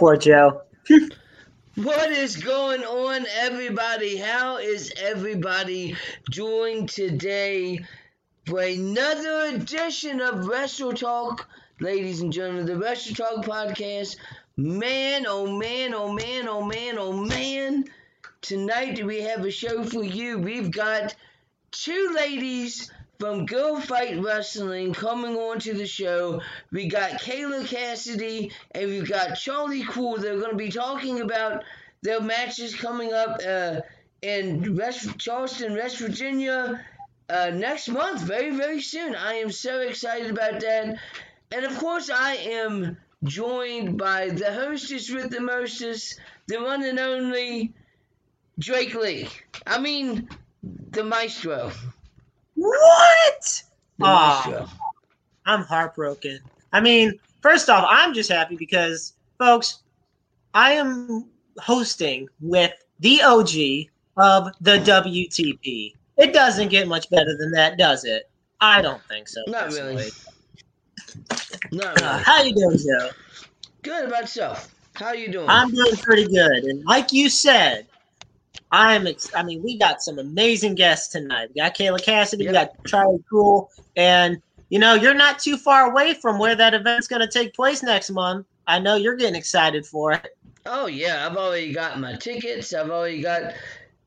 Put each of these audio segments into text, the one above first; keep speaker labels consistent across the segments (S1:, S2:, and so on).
S1: for
S2: it, Joe.
S3: What is going on, everybody? How is everybody doing today for another edition of Wrestle Talk? Ladies and gentlemen, the Wrestle Talk podcast. Man, oh man, oh man, oh man, oh man. Tonight we have a show for you. We've got two ladies from Girl Fight Wrestling coming on to the show. We got Kayla Kassidy and we've got Charlie Kruel. They're going to be talking about their matches coming up uh, in West Charleston, West Virginia uh, next month, very, very soon. I am so excited about that. And of course, I am joined by the hostess with the mostest, the one and only Drake Lee. I mean, the maestro.
S2: What?
S3: The
S2: Aw. I'm heartbroken. I mean, first off, I'm just happy because, folks, I am hosting with the OG of the WTP. It doesn't get much better than that, does it? I don't think so.
S3: Not really.
S2: personally.
S3: Not
S2: Uh, how you doing, Joe?
S3: Good about yourself. How you doing?
S2: I'm doing pretty good, and like you said, I'm. Ex- I mean, we got some amazing guests tonight. We got Kayla Kassidy, we got Charlie Kruel, and you know, you're not too far away from where that event's going to take place next month. I know you're getting excited for it.
S3: Oh yeah, I've already got my tickets. I've already got,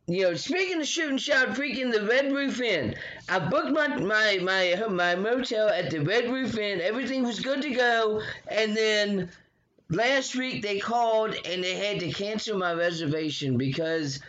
S3: you know, speaking of shoot and shout, freaking the Red Roof Inn. I booked my my my my motel at the Red Roof Inn. Everything was good to go, and then last week they called and they had to cancel my reservation because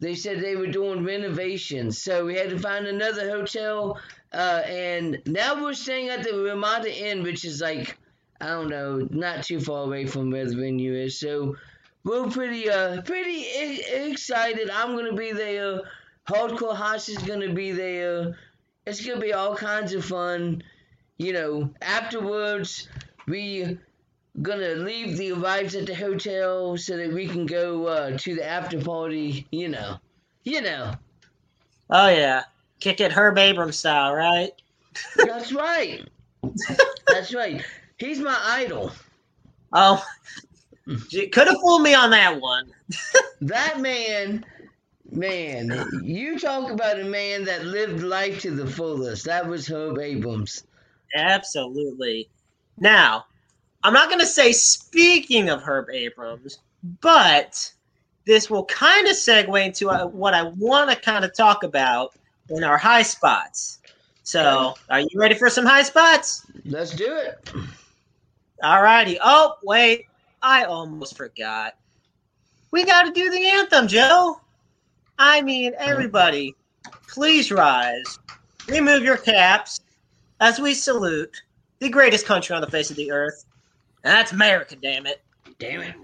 S3: they said they were doing renovations. So we had to find another hotel, uh, and now we're staying at the Ramada Inn, which is like. I don't know, not too far away from where the venue is. So we're pretty uh pretty e- excited. I'm gonna be there. Hardcore House is gonna be there. It's gonna be all kinds of fun. You know, afterwards we gonna leave the arrives at the hotel so that we can go uh, to the after party. You know, you know.
S2: Oh yeah, kick it Herb Abrams style, right?
S3: That's right. That's right. He's my idol.
S2: Oh, could have fooled me on that one.
S3: That man, man, you talk about a man that lived life to the fullest. That was Herb Abrams.
S2: Absolutely. Now, I'm not going to say speaking of Herb Abrams, but this will kind of segue into uh, what I want to kind of talk about in our high spots. So, are you ready for some high spots?
S3: Let's do it.
S2: All righty. Oh, wait. I almost forgot. We got to do the anthem, Joe. I mean, everybody, please rise. Remove your caps as we salute the greatest country on the face of the earth. And that's America, damn it.
S3: Damn it.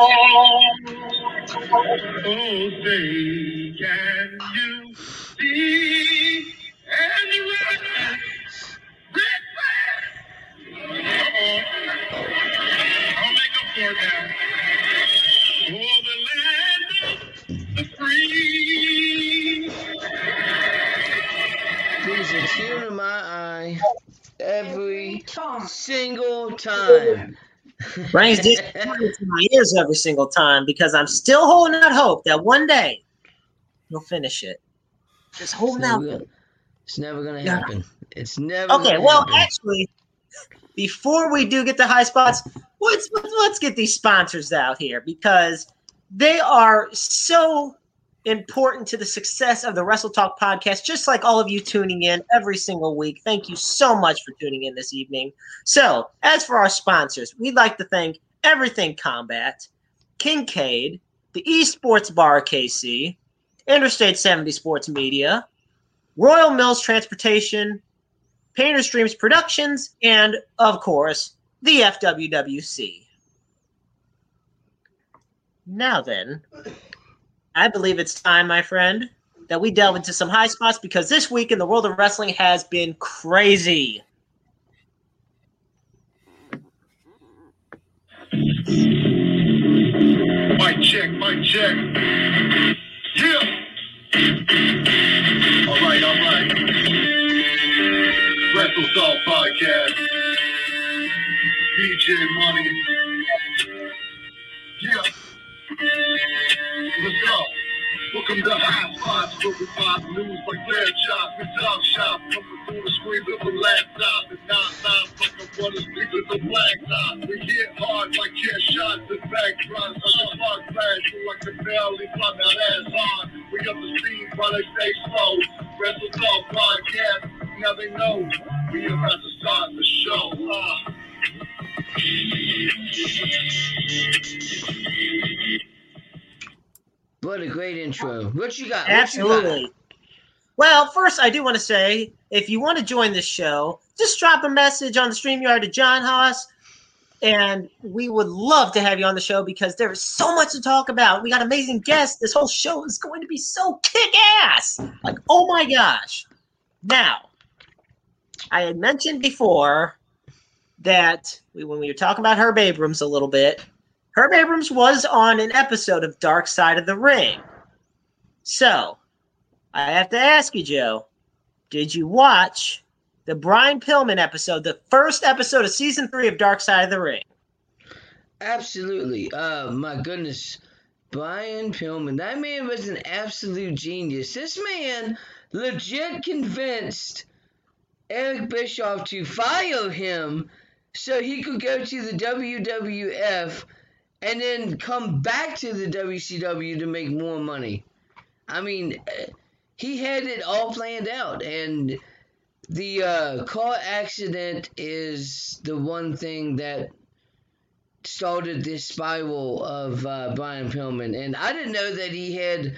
S1: Oh, say, can you see anyone? Red flag! Uh-oh. I'll make up for it now. For
S3: tear to my eye every single time.
S2: Brings disappointment to my ears every single time because I'm still holding out hope that one day you'll finish it. Just holding
S3: So
S2: out.
S3: we'll, It's never gonna
S2: Yeah.
S3: happen. It's never.
S2: Okay,
S3: gonna
S2: well,
S3: happen.
S2: actually, before we do get to high spots, let's let's let's get these sponsors out here because they are so important to the success of the Wrestle Talk podcast. Just like all of you tuning in every single week, thank you so much for tuning in this evening. So, as for our sponsors, we'd like to thank Everything Combat, Kincaid, the Esports Bar KC, Interstate 70 Sports Media, Royal Mills Transportation, Painter Streams Productions, and of course, the FWWC. Now then, I believe it's time, my friend, that we delve into some high spots because this week in the world of wrestling has been crazy.
S4: Mic check, mic check. Yeah. All right, all right. Wrestle Talk Podcast. DJ Money. Yeah. Let's go. Welcome to High Spots, where pop news like red shots and dog shop. Coming through the screen of a laptop and non-stop. Fucking what is speak with the black top. We hit hard like chair shots and back drops. On the spark flash, feel like the belly pop that ass on. We up the speed while they stay slow. Wrestle Talk Podcast, now they know. We about to start the show. Uh.
S3: What a great intro. What you got? What you got?
S2: Absolutely. Well, first, I do want to say if you want to join this show, just drop a message on the StreamYard to John Haas, and we would love to have you on the show because there is so much to talk about. We got amazing guests. This whole show is going to be so kick ass. Like, oh my gosh. Now, I had mentioned before that we, when we were talking about Herb Abrams a little bit, Herb Abrams was on an episode of Dark Side of the Ring. So, I have to ask you, Joe, did you watch the Brian Pillman episode, the first episode of season three of Dark Side of the Ring?
S3: Absolutely. Uh, my goodness. Brian Pillman. That man was an absolute genius. This man legit convinced Eric Bischoff to fire him so he could go to the WWF and then come back to the WCW to make more money. I mean, eh, he had it all planned out, and the uh, car accident is the one thing that started this spiral of uh, Brian Pillman. And I didn't know that he had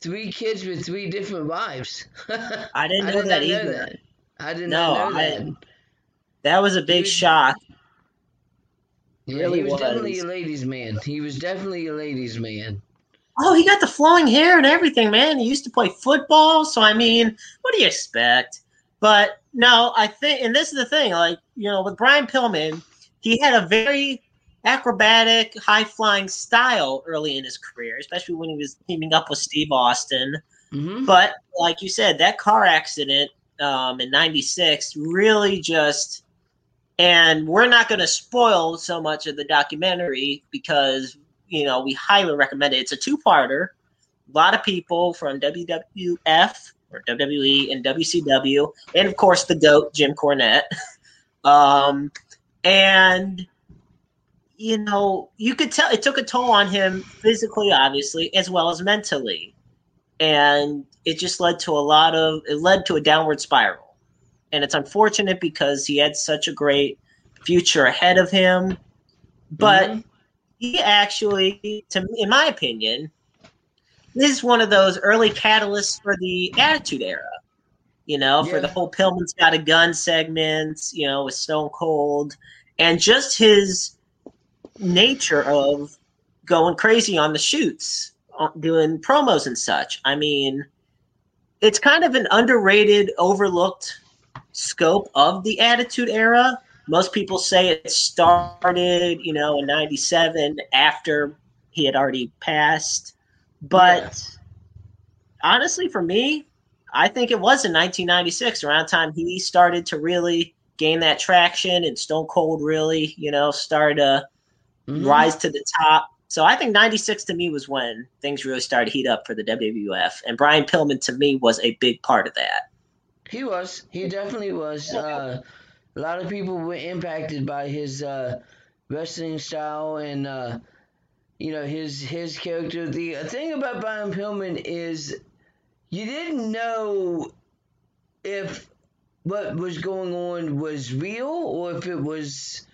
S3: three kids with three different wives.
S2: I didn't know
S3: did
S2: that
S3: not know
S2: either.
S3: that. I did
S2: No,
S3: not know
S2: I-
S3: that.
S2: That was a big shock.
S3: Yeah,
S2: really
S3: he was,
S2: was.
S3: definitely a ladies' man. He was definitely a ladies' man.
S2: Oh, he got the flowing hair and everything, man. He used to play football, so I mean, what do you expect? But no, I think, and this is the thing, like you know, with Brian Pillman, he had a very acrobatic, high flying style early in his career, especially when he was teaming up with Steve Austin.
S3: hmm
S2: But like you said, that car accident um, in '96 really just, and we're not going to spoil so much of the documentary because you know we highly recommend it. It's a two-parter. A lot of people from WWF or WWE and WCW, and of course the goat Jim Cornette. um, and you know, you could tell it took a toll on him physically, obviously, as well as mentally and it just led to a lot of it led to a downward spiral and it's unfortunate because he had such a great future ahead of him but
S3: Mhm.
S2: he actually to me in my opinion is one of those early catalysts for the attitude era you know for the whole pillman's got a gun segments you know with stone cold and just his nature of going crazy on the shoots uh, doing promos and such. I mean, it's kind of an underrated, overlooked scope of the Attitude Era. Most people say it started, you know, in '97 after he had already passed, but honestly, for me, I think it was in 1996, around time he started to really gain that traction, and Stone Cold really, you know, started to
S3: Mhm.
S2: rise to the top. So I think 96 to me was when things really started to heat up for the WWF. And Brian Pillman to me was a big part of that.
S3: He was. He definitely was. Uh, a lot of people were impacted by his uh, wrestling style and uh, you know his his character. The thing about Brian Pillman is you didn't know if what was going on was real or if it was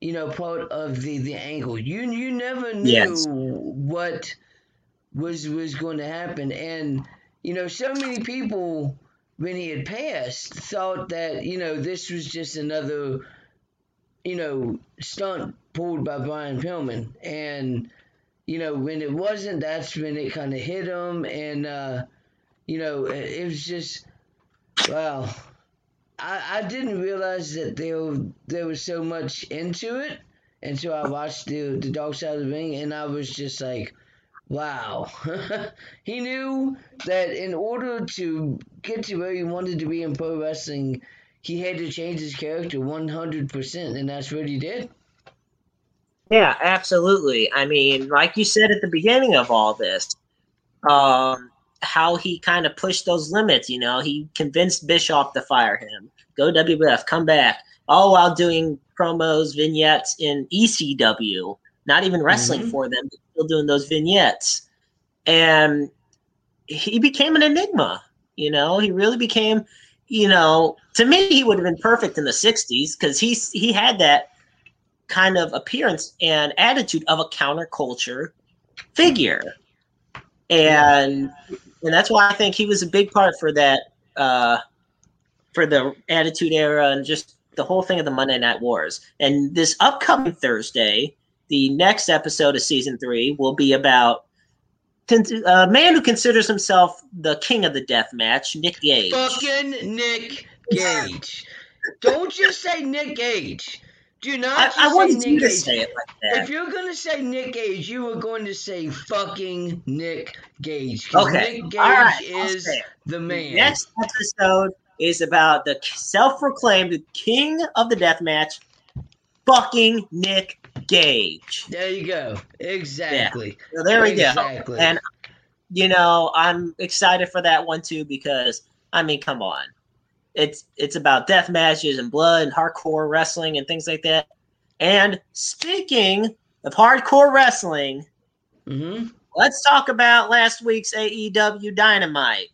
S3: you know part of the the angle. You you never knew
S2: Yes.
S3: what was was going to happen and you know so many people when he had passed thought that you know this was just another you know stunt pulled by Brian Pillman. And you know when it wasn't that's when it kind of hit him. And uh you know it, it was just wow I, I didn't realize that there there was so much into it. Until I watched the the Dark Side of the Ring and I was just like Wow. he knew that in order to get to where he wanted to be in pro wrestling, he had to change his character 100%, and that's what he did.
S2: Yeah, absolutely. I mean, like you said at the beginning of all this, um, how he kind of pushed those limits. You know, he convinced Bischoff to fire him. Go WWF, come back. All while doing promos, vignettes in ECW, not even wrestling
S3: Mhm.
S2: for them, but still doing those vignettes. And he became an enigma. You know, he really became. You know, to me, he would have been perfect in the '60s because he, he had that kind of appearance and attitude of a counterculture figure. And and that's why I think he was a big part for that uh for the attitude era and just the whole thing of the Monday Night Wars. And this upcoming Thursday, the next episode of season 3 will be about uh, a man who considers himself the king of the death match, Nick Gage.
S3: Fucking Nick Gage. Don't just say Nick Gage. Do not
S2: I, I wanted you to
S3: Gage.
S2: say it like
S3: If you're gonna say Nick Gage, you were going to say fucking Nick Gage.
S2: Okay.
S3: Nick Gage
S2: right.
S3: Is the man.
S2: Next episode is about the self-proclaimed king of the death match, fucking Nick Gage.
S3: There you go. Exactly.
S2: So there we go.
S3: Exactly.
S2: And you know, I'm excited for that one too because I mean, come on. It's it's about death matches and blood and hardcore wrestling and things like that. And speaking of hardcore wrestling,
S3: hmm
S2: let's talk about last week's AEW Dynamite,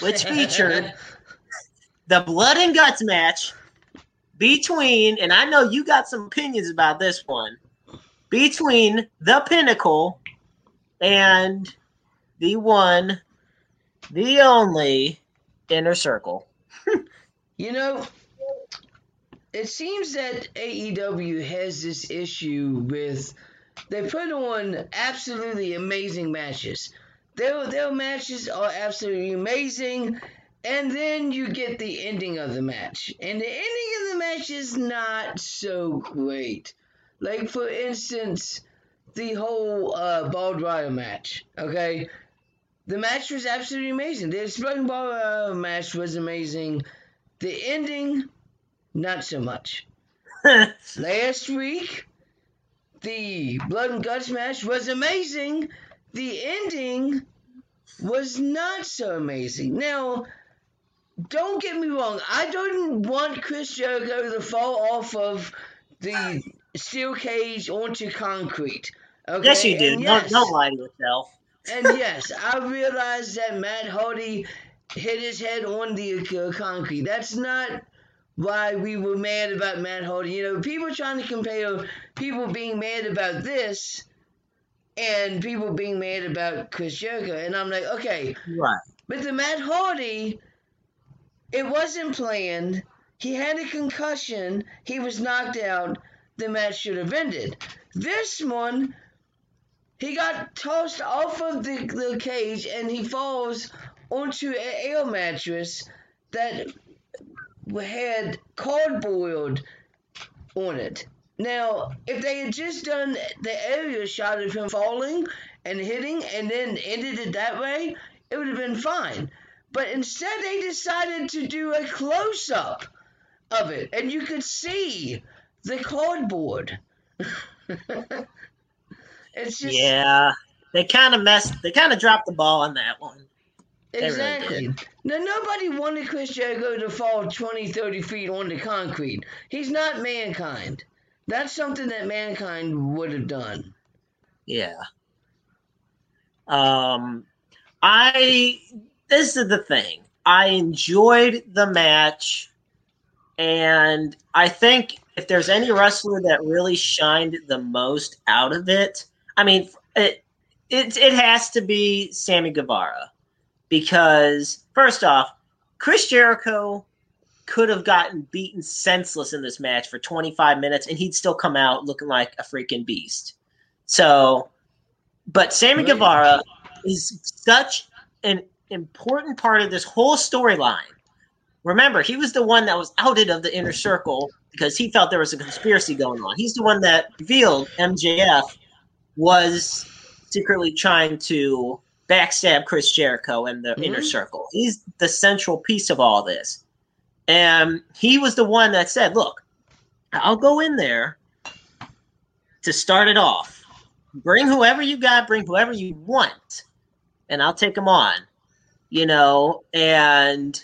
S2: which featured the blood and guts match between, and I know you got some opinions about this one, between the Pinnacle and the one, the only Inner Circle.
S3: You know, it seems that AEW has this issue with they put on absolutely amazing matches. Their their matches are absolutely amazing, and then you get the ending of the match, and the ending of the match is not so great. Like for instance, the whole uh, Barbed Wire match. Okay, the match was absolutely amazing. The Exploding Barbed Wire match was amazing. The ending, not so much. Last week, the Blood and Guts match was amazing. The ending was not so amazing. Now, don't get me wrong. I don't want Chris Jericho to fall off of the steel cage onto concrete. Okay?
S2: yes, you do.
S3: And
S2: Don't, don't lie to yourself.
S3: and yes, I realize that Matt Hardy hit his head on the uh, concrete. That's not why we were mad about Matt Hardy. You know, people trying to compare people being mad about this and people being mad about Chris Jericho. And I'm like, okay,
S2: Right.
S3: but the Matt Hardy, it wasn't planned. He had a concussion. He was knocked out. The match should have ended. This one, he got tossed off of the, the cage and he falls onto an air mattress that had cardboard on it. Now, if they had just done the area shot of him falling and hitting and then ended it that way, it would have been fine. But instead, they decided to do a close up of it, and you could see the cardboard. it's just
S2: Yeah. They kind of messed, they kind of dropped the ball on that one. really
S3: exactly. Now, nobody wanted Chris Jericho to fall 20, 30 feet onto concrete. He's not mankind. That's something that mankind would have done.
S2: Yeah. Um, I this is the thing. I enjoyed the match, and I think if there's any wrestler that really shined the most out of it, I mean, it it it has to be Sammy Guevara because first off, Chris Jericho could have gotten beaten senseless in this match for 25 minutes and he'd still come out looking like a freaking beast. So, but Sammy
S3: Right.
S2: Guevara is such an important part of this whole storyline. Remember, he was the one that was outed of the inner circle because he felt there was a conspiracy going on. He's the one that revealed MJF was secretly trying to backstab Chris Jericho and the inner
S3: Mhm.
S2: circle. He's the central piece of all this. And he was the one that said, Look, I'll go in there to start it off. Bring whoever you got, bring whoever you want, and I'll take them on. You know, and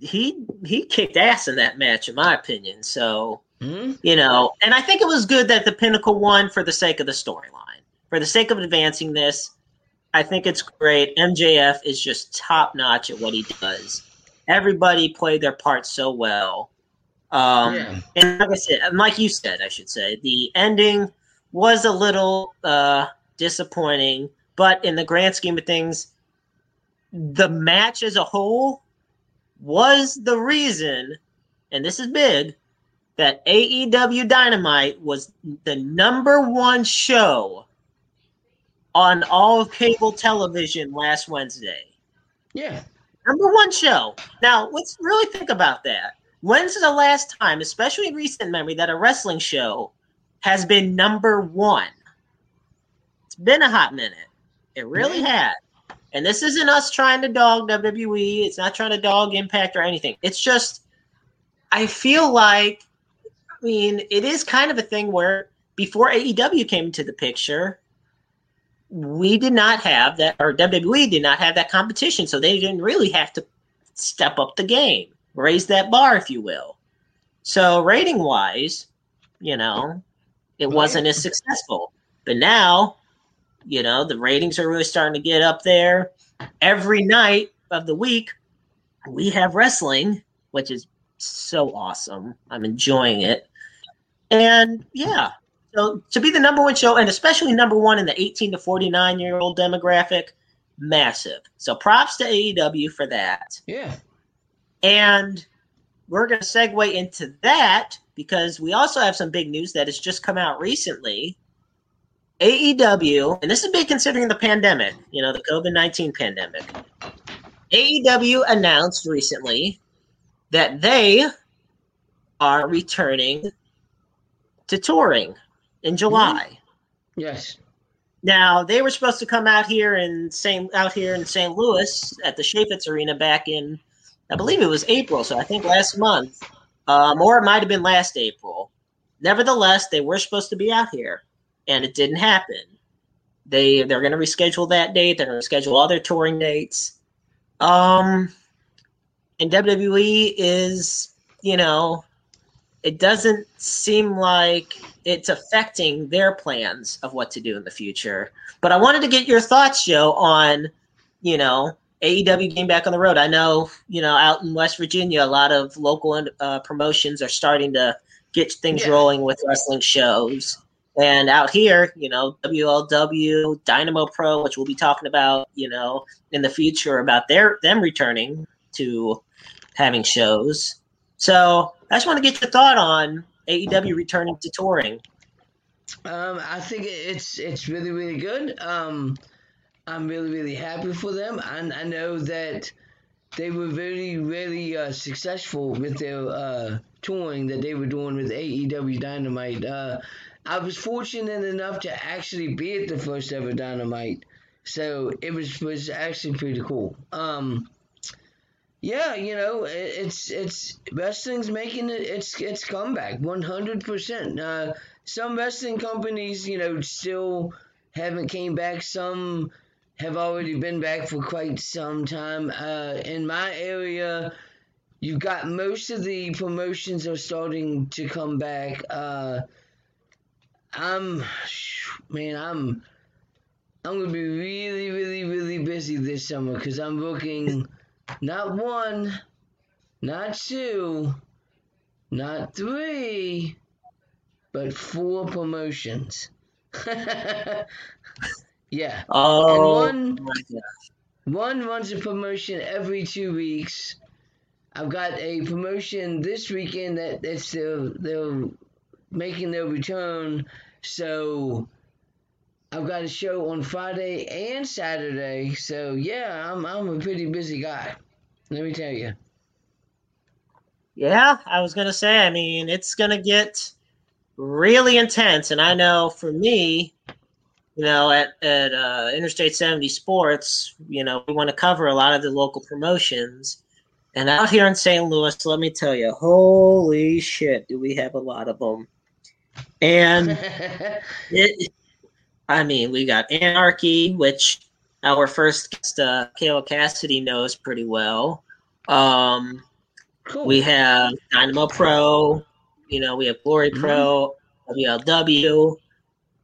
S2: he he kicked ass in that match, in my opinion. So
S3: Hmm?
S2: you know, and I think it was good that the Pinnacle won for the sake of the storyline, for the sake of advancing this. I think it's great. MJF is just top notch at what he does. Everybody played their part so well. Um,
S3: Yeah.
S2: And like I said, and like you said, I should say, the ending was a little uh, disappointing, but in the grand scheme of things, the match as a whole was the reason, and this is big, that AEW Dynamite was the number one show on all of cable television last Wednesday.
S3: Yeah.
S2: Number one show. Now, let's really think about that. When's the last time, especially in recent memory, that a wrestling show has been number one? It's been a hot minute. It really
S3: Yeah.
S2: And this isn't us trying to dog WWE. It's not trying to dog Impact or anything. It's just, I feel like, I mean, it is kind of a thing where before AEW came into the picture, we did not have that, or WWE did not have that competition, so they didn't really have to step up the game, raise that bar, if you will. So rating wise, you know, it wasn't as successful. But now, you know, the ratings are really starting to get up there. Every night of the week, we have wrestling, which is so awesome. I'm enjoying it. And yeah, so to be the number one show, and especially number one in the 18 to 49 year old demographic, massive. So props to AEW for that.
S3: Yeah.
S2: And we're going to segue into that because we also have some big news that has just come out recently. AEW, and this is big considering the pandemic, you know, the COVID 19 pandemic. AEW announced recently that they are returning to touring in July.
S3: Yes.
S2: Now they were supposed to come out here in St. out here in St. Louis at the Chaifetz Arena back in, I believe it was April, so I think last month, um, or it might have been last April. Nevertheless, they were supposed to be out here, and it didn't happen. They they're going to reschedule that date. They're going to schedule other touring dates. Um, and WWE is, you know, it doesn't seem like it's affecting their plans of what to do in the future. But I wanted to get your thoughts, Joe, on, you know, AEW getting back on the road. I know, you know, out in West Virginia, a lot of local uh, promotions are starting to get things
S3: Yeah.
S2: rolling with wrestling shows. And out here, you know, WLW, Dynamo Pro, which we'll be talking about, you know, in the future about their them returning to having shows. So I just want to get your thought on AEW returning to touring.
S3: Um, I think it's it's really really good. Um, I'm really really happy for them, and I know that they were very really uh, successful with their uh, touring that they were doing with AEW Dynamite. Uh, I was fortunate enough to actually be at the first ever Dynamite, so it was was actually pretty cool. Um, yeah, you know, it, it's it's wrestling's making it its its comeback, one hundred percent. Uh, some wrestling companies, you know, still haven't came back. Some have already been back for quite some time. Uh, in my area, you've got most of the promotions are starting to come back. Uh, I'm, man, I'm, I'm gonna be really, really, really busy this summer because I'm booking not one, not two, not three, but four promotions. yeah.
S2: Oh,
S3: And one- One runs a promotion every two weeks. I've got a promotion this weekend that that's they're, they're making their return. So I've got a show on Friday and Saturday. So yeah, I'm I'm a pretty busy guy. Let me tell you.
S2: Yeah, I was gonna say. I mean, it's gonna get really intense, and I know for me, you know, at at uh, Interstate 70 Sports, you know, we want to cover a lot of the local promotions. And out here in St. Louis, let me tell you, holy shit, do we have a lot of them? And it, I mean, we got Anarchy, which our first guest, uh, Kayla Kassidy, knows pretty well. Um,
S3: cool.
S2: we have Dynamo Pro, you know, we have Glory Pro, WLW.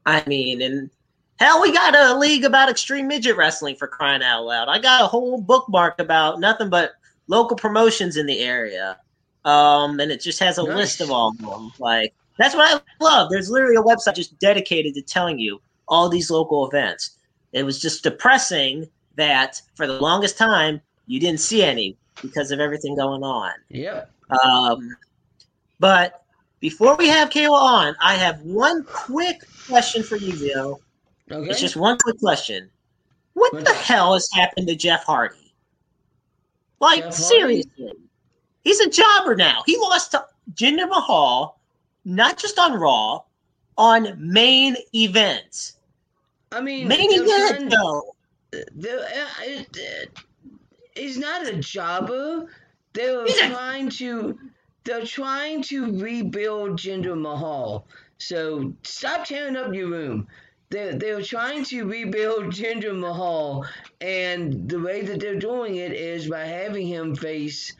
S2: I mean, and hell, we got a league about extreme midget wrestling for crying out loud. I got a whole bookmark about nothing but local promotions in the area. Um, and it just has a
S3: Nice.
S2: list of all of them. Like, that's what I love. There's literally a website just dedicated to telling you all these local events. It was just depressing that for the longest time you didn't see any because of everything going on.
S3: Yep.
S2: Um, but before we have Kayla on, I have one quick question for you, Joe.
S3: Okay.
S2: It's just one quick question. What
S3: What's
S2: the
S3: that?
S2: hell has happened to Jeff Hardy? Like,
S3: Jeff Hardy?
S2: seriously. He's a jobber now. He lost to Jinder Mahal, not just on Raw, on main events.
S3: I mean,
S2: Main event, though.
S3: they're, uh, he's not a jobber. They're
S2: He's a-
S3: trying to they're trying to rebuild Jinder Mahal. So stop tearing up your room. They're, they're trying to rebuild Jinder Mahal, and the way that they're doing it is by having him face,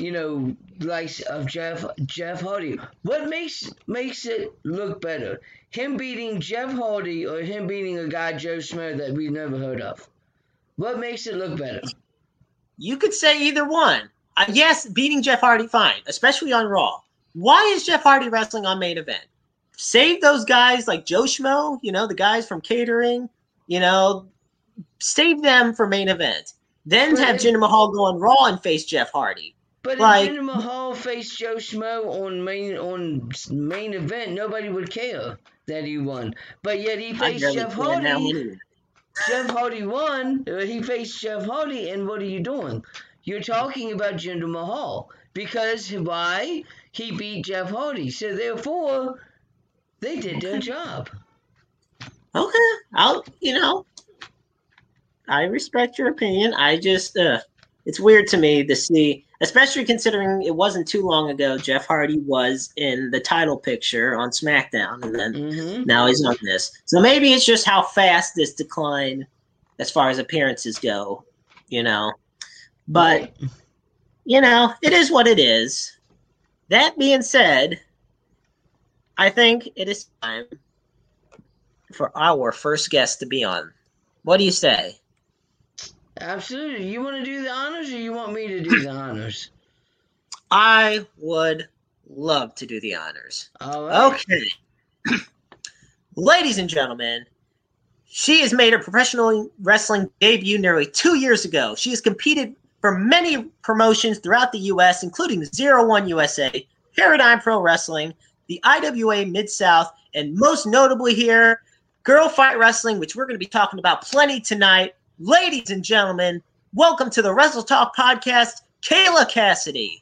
S3: you know, likes of Jeff Jeff Hardy. What makes makes it look better? Him beating Jeff Hardy or him beating a guy Joe Schmo that we've never heard of? What makes it look better?
S2: You could say either one. Uh, yes, beating Jeff Hardy, fine, especially on Raw. Why is Jeff Hardy wrestling on main event? Save those guys like Joe Schmo, you know, the guys from catering, you know, save them for main event. Then have Jinder Mahal go on Raw and face Jeff Hardy.
S3: But
S2: Like-
S3: if Jinder Mahal faced Joe Schmo on main on main event, nobody would care that he won. But yet he faced
S2: barely
S3: Jeff
S2: care now
S3: Hardy. Jeff Hardy won. uh, He faced Jeff Hardy, and what are you doing? You're talking about Jinder Mahal because why? He beat Jeff Hardy, so therefore they did their job.
S2: Okay, I'll you know, I respect your opinion. I just uh, it's weird to me to see, especially considering it wasn't too long ago. Jeff Hardy was in the title picture on SmackDown, and then
S3: hmm
S2: now he's on this. So maybe it's just how fast this decline, as far as appearances go, you know. But you know, it is what it is. That being said, I think it is time for our first guest to be on. What do you say?
S3: Absolutely. You want to do the honors, or you want me to do the honors?
S2: I would love to do the honors.
S3: All right.
S2: Okay. Ladies and gentlemen, she has made her professional wrestling debut nearly two years ago. She has competed for many promotions throughout the U.S., including Zero One USA, Paradigm Pro Wrestling, the IWA Mid South, and most notably here, Girl Fight Wrestling, which we're going to be talking about plenty tonight. Ladies and gentlemen, welcome to the Wrestle Talk podcast, Kayla Kassidy.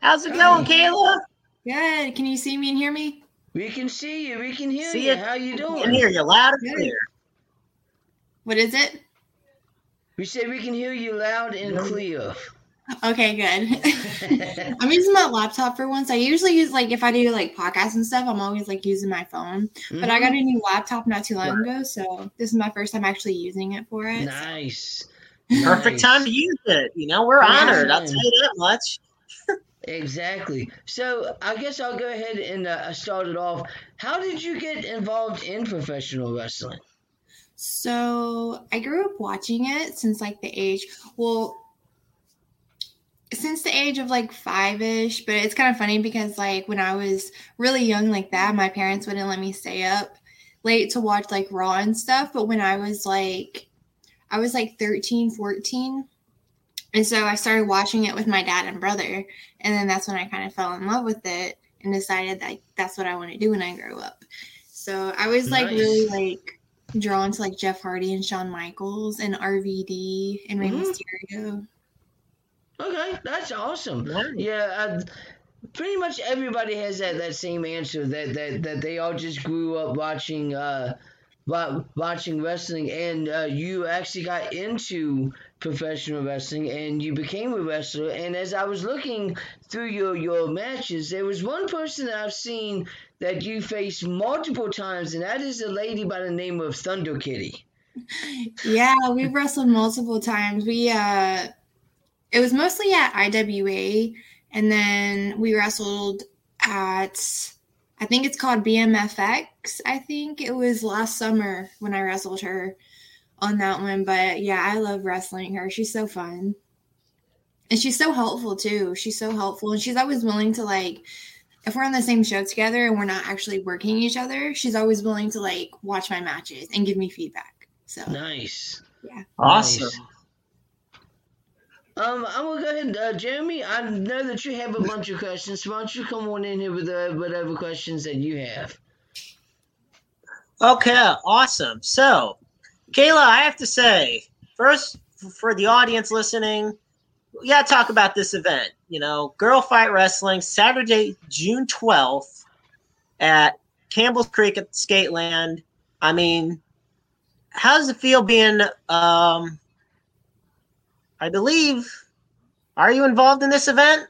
S2: How's it going,
S3: Hi.
S2: Kayla?
S5: Good. Can you see me and hear me?
S3: We can see you. We can hear
S2: See
S3: you.
S2: it.
S3: How you
S2: I
S3: doing?
S2: can hear you loud and clear.
S5: What is it?
S3: We said we can hear you loud and clear.
S5: Okay, good. I'm using my laptop for once. I usually use like if I do like podcasts and stuff, I'm always like using my phone. But I got a new laptop not too long ago, so this is my first time actually using it for it. so-
S3: Nice.
S2: Perfect
S3: Nice.
S2: time to use it. You know, we're
S3: Yeah.
S2: honored. I'll tell you that much.
S3: Exactly. So I guess I'll go ahead and uh, start it off. How did you get involved in professional wrestling?
S5: So I grew up watching it since like the age, well, since the age of like five ish. But it's kind of funny because like when I was really young, like that, my parents wouldn't let me stay up late to watch like Raw and stuff. But when I was like, I was like 13, 14. And so I started watching it with my dad and brother. And then that's when I kind of fell in love with it and decided that that's what I want to do when I grow up. So I was like
S3: Nice.
S5: really like drawn to like Jeff Hardy and Shawn Michaels and RVD and Rey
S3: Mhm.
S5: Mysterio.
S3: Okay, that's awesome.
S2: Nice.
S3: Yeah, uh, pretty much everybody has that, that same answer that, that, that they all just grew up watching uh, watching wrestling, and uh, you actually got into professional wrestling, and you became a wrestler. And as I was looking through your your matches, there was one person that I've seen that you faced multiple times, and that is a lady by the name of Thunder Kitty.
S5: Yeah, we've wrestled multiple times. We uh it was mostly at IWA and then we wrestled at I think it's called BMFX. I think it was last summer when I wrestled her on that one. But yeah, I love wrestling her. She's so fun. And she's so helpful too. She's so helpful and she's always willing to like if we're on the same show together and we're not actually working each other, she's always willing to like watch my matches and give me feedback. So
S3: Nice. Yeah.
S2: Awesome.
S3: Nice. Um, I'm gonna go ahead, uh, Jeremy. I know that you have a bunch of questions. So why don't you come on in here with uh, whatever questions that you have?
S2: Okay, awesome. So, Kayla, I have to say, first, for the audience listening, to talk about this event. You know, Girl Fight Wrestling, Saturday, June 12th at Campbell's Creek at Skateland. I mean, how does it feel being, um, I believe, are you involved in this event?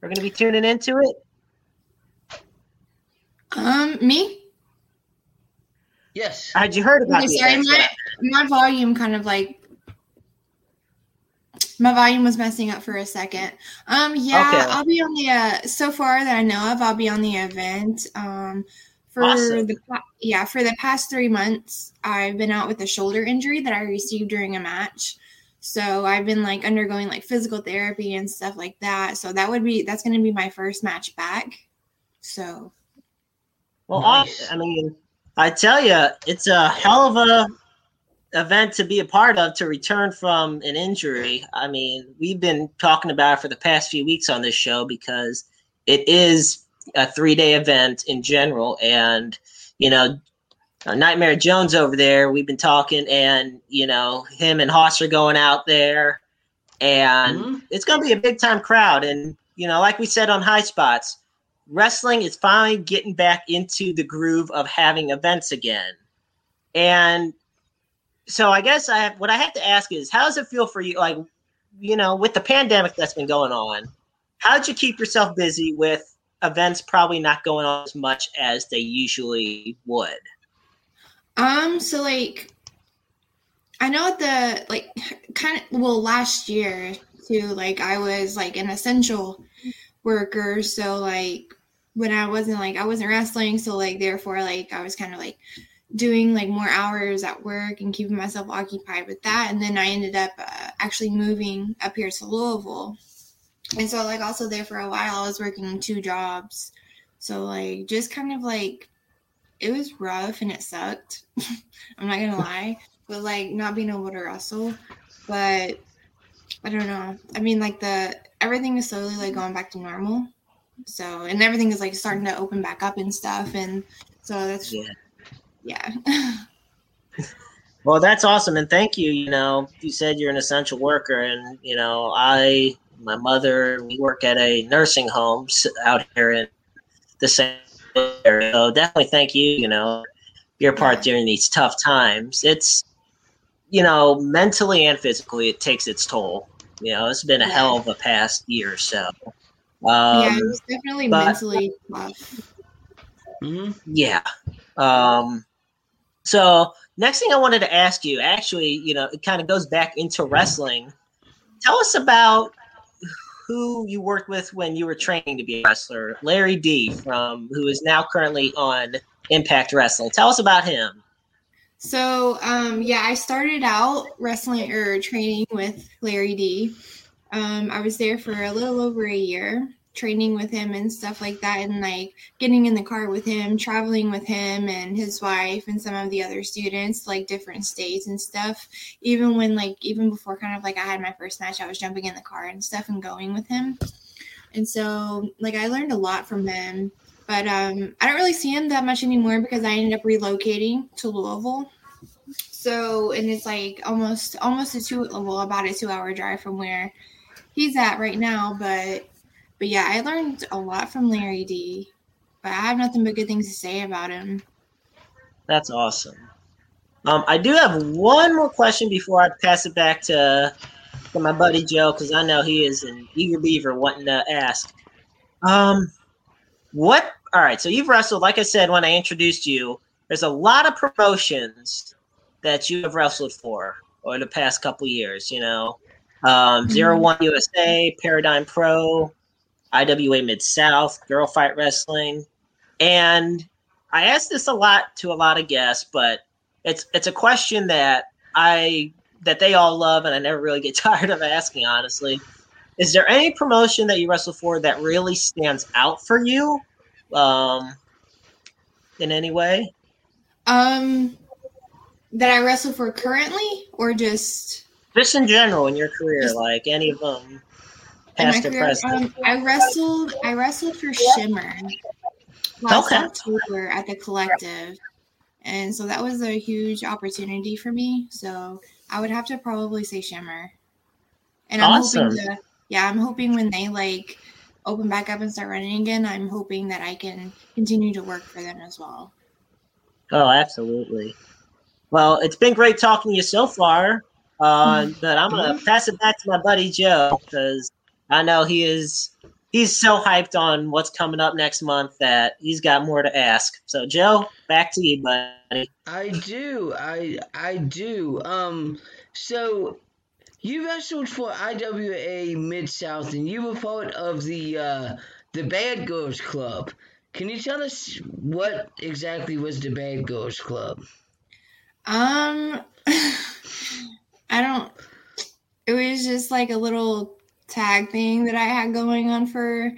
S2: We're going to be tuning into it.
S5: Um, me?
S3: Yes.
S2: Had you heard about
S5: Okay, sorry, my, my volume kind of like my volume was messing up for a second. Um, yeah,
S2: Okay.
S5: I'll be on the uh, so far that I know of, I'll be on the event. Um, for
S2: Awesome.
S5: the yeah for the past three months, I've been out with a shoulder injury that I received during a match. So I've been like undergoing like physical therapy and stuff like that. So that would be that's going to be my first match back. So
S2: Well,
S3: Nice.
S2: I, I mean, I tell you, it's a hell of a event to be a part of to return from an injury. I mean, we've been talking about it for the past few weeks on this show because it is a three day event in general, and you know. Uh, Nightmare Jones over there, we've been talking, and you know, him and Haas are going out there, and
S3: Mhm.
S2: it's going to be a big time crowd. And you know, like we said on High Spots, wrestling is finally getting back into the groove of having events again. And so I guess I have what I have to ask is how does it feel for you like you know with the pandemic that's been going on how did you keep yourself busy with events probably not going on as much as they usually would
S5: Um, so like I know at the like kind of well last year too, like I was like an essential worker, so like when I wasn't like I wasn't wrestling, so like therefore like I was kind of like doing like more hours at work and keeping myself occupied with that, and then I ended up uh, actually moving up here to Louisville, and so like also there for a while I was working two jobs, so like just kind of like it was rough and it sucked. I'm not gonna lie, but like not being able to wrestle. But I don't know. I mean, like the everything is slowly like going back to normal. So and everything is like starting to open back up and stuff. And so that's
S2: Yeah.
S5: yeah.
S2: well that's awesome and thank you you know you said you're an essential worker and you know i my mother we work at a nursing home out here in the same area so definitely thank you you know your part during these tough times it's you know mentally and physically it takes its toll You know, it's been a
S5: Yeah.
S2: hell of a past year or so. Um,
S5: yeah, it was definitely
S2: but-
S5: mentally tough.
S3: hmm
S2: Yeah. Um, so next thing I wanted to ask you, actually, you know, it kind of goes back into wrestling. Tell us about who you worked with when you were training to be a wrestler, Larry D from who is now currently on Impact Wrestling. Tell us about him.
S5: So, um, yeah, I started out wrestling or training with Larry D. Um, I was there for a little over a year, training with him and stuff like that, and like getting in the car with him, traveling with him and his wife and some of the other students, like different states and stuff. Even when, like, even before kind of like I had my first match, I was jumping in the car and stuff and going with him. And so, like, I learned a lot from him but um, I don't really see him that much anymore because I ended up relocating to Louisville. So, and it's like almost almost a two well about a two hour drive from where he's at right now. But but yeah, I learned a lot from Larry D. But I have nothing but good things to say about him.
S2: That's awesome. Um, I do have one more question before I pass it back to, to my buddy Joe because I know he is an eager beaver wanting to ask. Um, what? All right, so you've wrestled, like I said when I introduced you. There's a lot of promotions that you have wrestled for over the past couple years. You know, um, Zero One USA, Paradigm Pro, IWA Mid South, Girl Fight Wrestling, and I ask this a lot to a lot of guests, but it's it's a question that I that they all love, and I never really get tired of asking. Honestly, is there any promotion that you wrestle for that really stands out for you, um, in any way?
S5: Um, that I wrestle for currently, or just
S2: Just in general in your career,
S5: Just-
S2: like any of them, past or present.
S5: um, I wrestled. I wrestled for Shimmer last
S2: Okay.
S5: October at the Collective, and so that was a huge opportunity for me. So I would have to probably say Shimmer, and I'm
S2: Awesome.
S5: hoping to. Yeah, I'm hoping when they like open back up and start running again, I'm hoping that I can continue to work for them as well.
S2: Oh, absolutely. Well, it's been great talking to you so far. Uh, but I'm gonna pass it back to my buddy Joe because I know he is he's so hyped on what's coming up next month that he's got more to ask. So, Joe, back to you, buddy.
S3: I do. I I do. Um. So you wrestled for IWA Mid South, and you were part of the uh, the Bad Girls Club. Can you tell us what exactly was the Bad Girls Club?
S5: Um, I don't. It was just like a little tag thing that I had going on for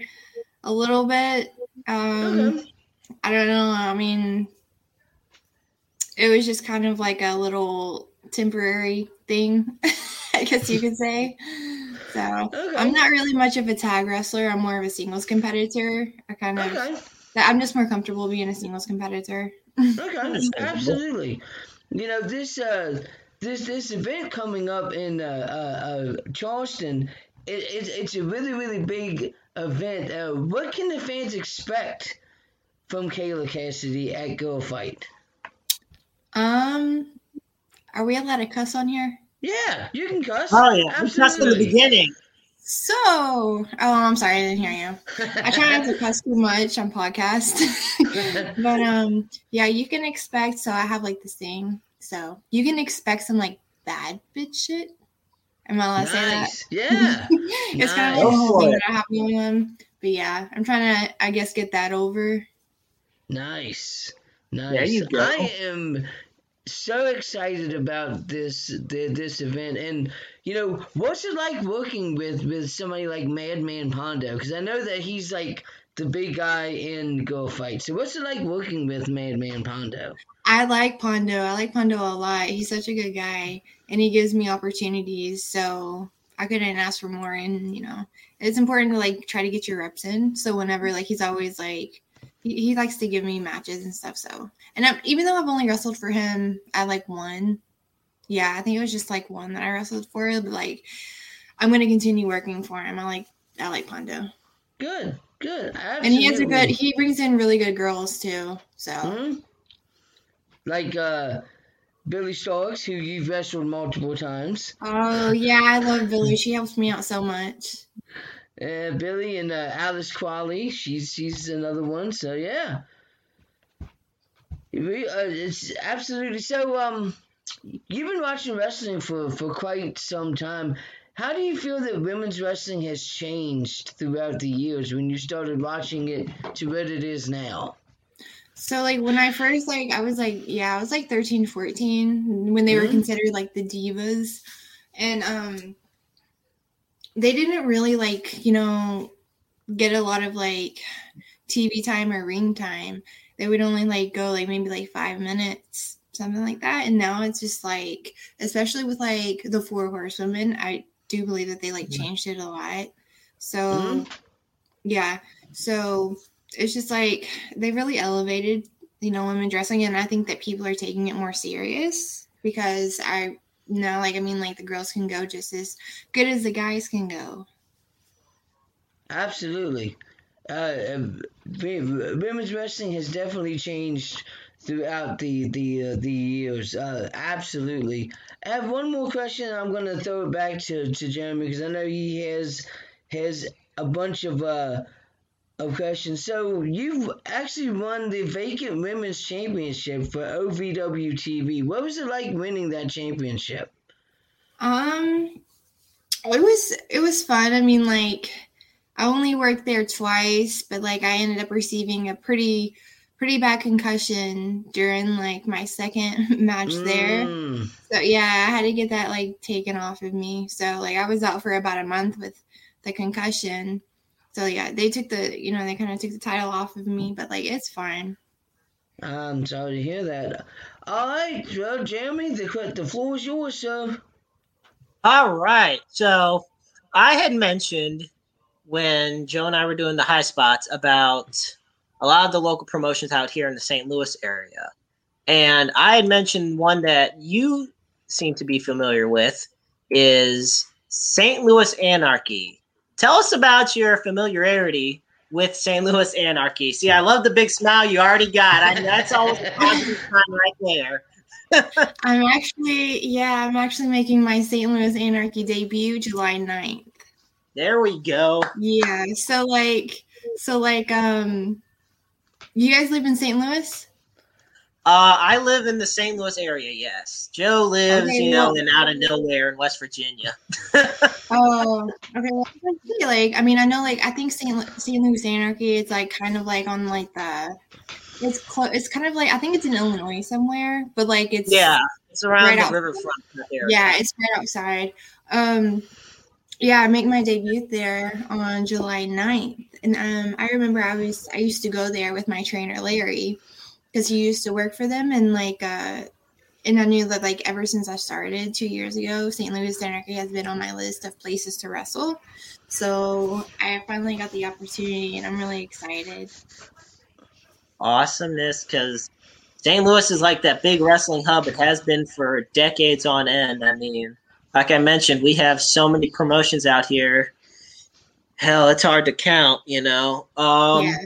S5: a little bit. Um,
S3: Okay.
S5: I don't know. I mean, it was just kind of like a little temporary thing, I guess you could say. So
S3: Okay.
S5: I'm not really much of a tag wrestler. I'm more of a singles competitor. I kind of,
S3: Okay.
S5: I'm just more comfortable being a singles competitor.
S3: Okay, absolutely. You know this uh this this event coming up in uh, uh, uh Charleston. It, it, it's a really really big event. Uh, what can the fans expect from Kayla Kassidy at Girl Fight?
S5: Um, are we allowed to cuss on here?
S3: Yeah, you can cuss.
S2: Oh yeah, we cussed in the beginning.
S5: So, oh, I'm sorry, I didn't hear you. I try not to cuss too much on podcast, but um, yeah, you can expect. So I have like this thing. So you can expect some like bad bitch shit. Am I allowed to say that?
S3: Yeah.
S5: it's kind of like a
S2: Go
S5: whole thing
S2: for
S5: that I have going on. But yeah, I'm trying to, I guess, get that over.
S3: Nice. Nice.
S2: There you go.
S3: I am so excited about this the, this event and you know what's it like working with with somebody like Madman Pondo because I know that he's like the big guy in Girl Fight. So what's it like working with Madman Pondo?
S5: I like Pondo. I like Pondo a lot. He's such a good guy, and he gives me opportunities. So I couldn't ask for more. And you know, it's important to like try to get your reps in. So whenever like he's always like he, he likes to give me matches and stuff. So and I'm, even though I've only wrestled for him at like one, yeah, I think it was just like one that I wrestled for. But like I'm gonna continue working for him. I like I like Pondo,
S3: Good, good.
S5: and he has a good. He brings in really good girls too. So.
S3: Hmm? Like uh Billie Starkz, who you've wrestled multiple times.
S5: Oh yeah, I love Billie. She helps me out so much.
S3: Uh, Billie and uh, Alice Qualley, she's she's another one. So yeah, We- uh, it's absolutely so. Um, you've been watching wrestling for for quite some time. How do you feel that women's wrestling has changed throughout the years when you started watching it to what it is now?
S5: So like when I first like I was like yeah, I was like 13, 14 when they were
S3: Mhm.
S5: considered like the divas. And um they didn't really like, you know, get a lot of like TV time or ring time. They would only like go like maybe like 5 minutes, something like that. And now it's just like especially with like the four horsewomen, I do believe that they like changed it a lot. So
S3: Mhm.
S5: yeah. So it's just like they really elevated you know women's wrestling and i think that people are taking it more serious because i know like i mean like the girls can go just as good as the guys can go
S3: Absolutely. Uh, women's wrestling has definitely changed throughout the the uh, the years. Uh, absolutely. I have one more question. I'm going to throw it back to, to Jeremy because I know he has has a bunch of uh of questions. So you've actually won the vacant women's championship for OVW TV. What was it like winning that championship?
S5: um it was it was fun i mean like i only worked there twice but like i ended up receiving a pretty pretty bad concussion during like my second match there
S3: Mm,
S5: So yeah, I had to get that like taken off of me. So like I was out for about a month with the concussion. So yeah, they took the you know they kind of took the title off of me, but like it's fine.
S3: I'm sorry to hear that. All right, well, Jeremy, the the floor is yours, sir.
S2: All right. So I had mentioned when Joe and I were doing the high spots about a lot of the local promotions out here in the St. Louis area. And I had mentioned one that you seem to be familiar with is St. Louis Anarchy. Tell us about your familiarity with St. Louis Anarchy. See, I love the big smile you already got. I, that's always a positive sign right there.
S5: I'm actually yeah, I'm actually making my St. Louis Anarchy debut July 9th.
S2: There we go.
S5: Yeah, so like so like um you guys live in St. Louis?
S2: Uh, I live in the St. Louis area. Yes, Joe lives,
S5: Okay,
S2: you know,
S5: well-
S2: in out of nowhere in West Virginia.
S5: Oh, okay. Well, I feel like I mean, I know, like I think St. St. Louis Anarchy. is like kind of like on like the. It's close. It's kind of like I think it's in Illinois somewhere, but like it's
S2: Yeah, it's around
S5: Right
S2: the
S5: out-
S2: riverfront area.
S5: yeah, it's right outside. Um, yeah, I make my debut there on July 9th. and um, I remember I was I used to go there with my trainer Larry because he used to work for them, and like uh, and I knew that like ever since I started two years ago, St. Louis Anarchy has been on my list of places to wrestle. So I finally got the opportunity, and I'm really excited.
S2: awesomeness because St. Louis is like that big wrestling hub. It has been for decades on end. I mean, like I mentioned, we have so many promotions out here. Hell, it's hard to count, you know. Um,
S5: yeah.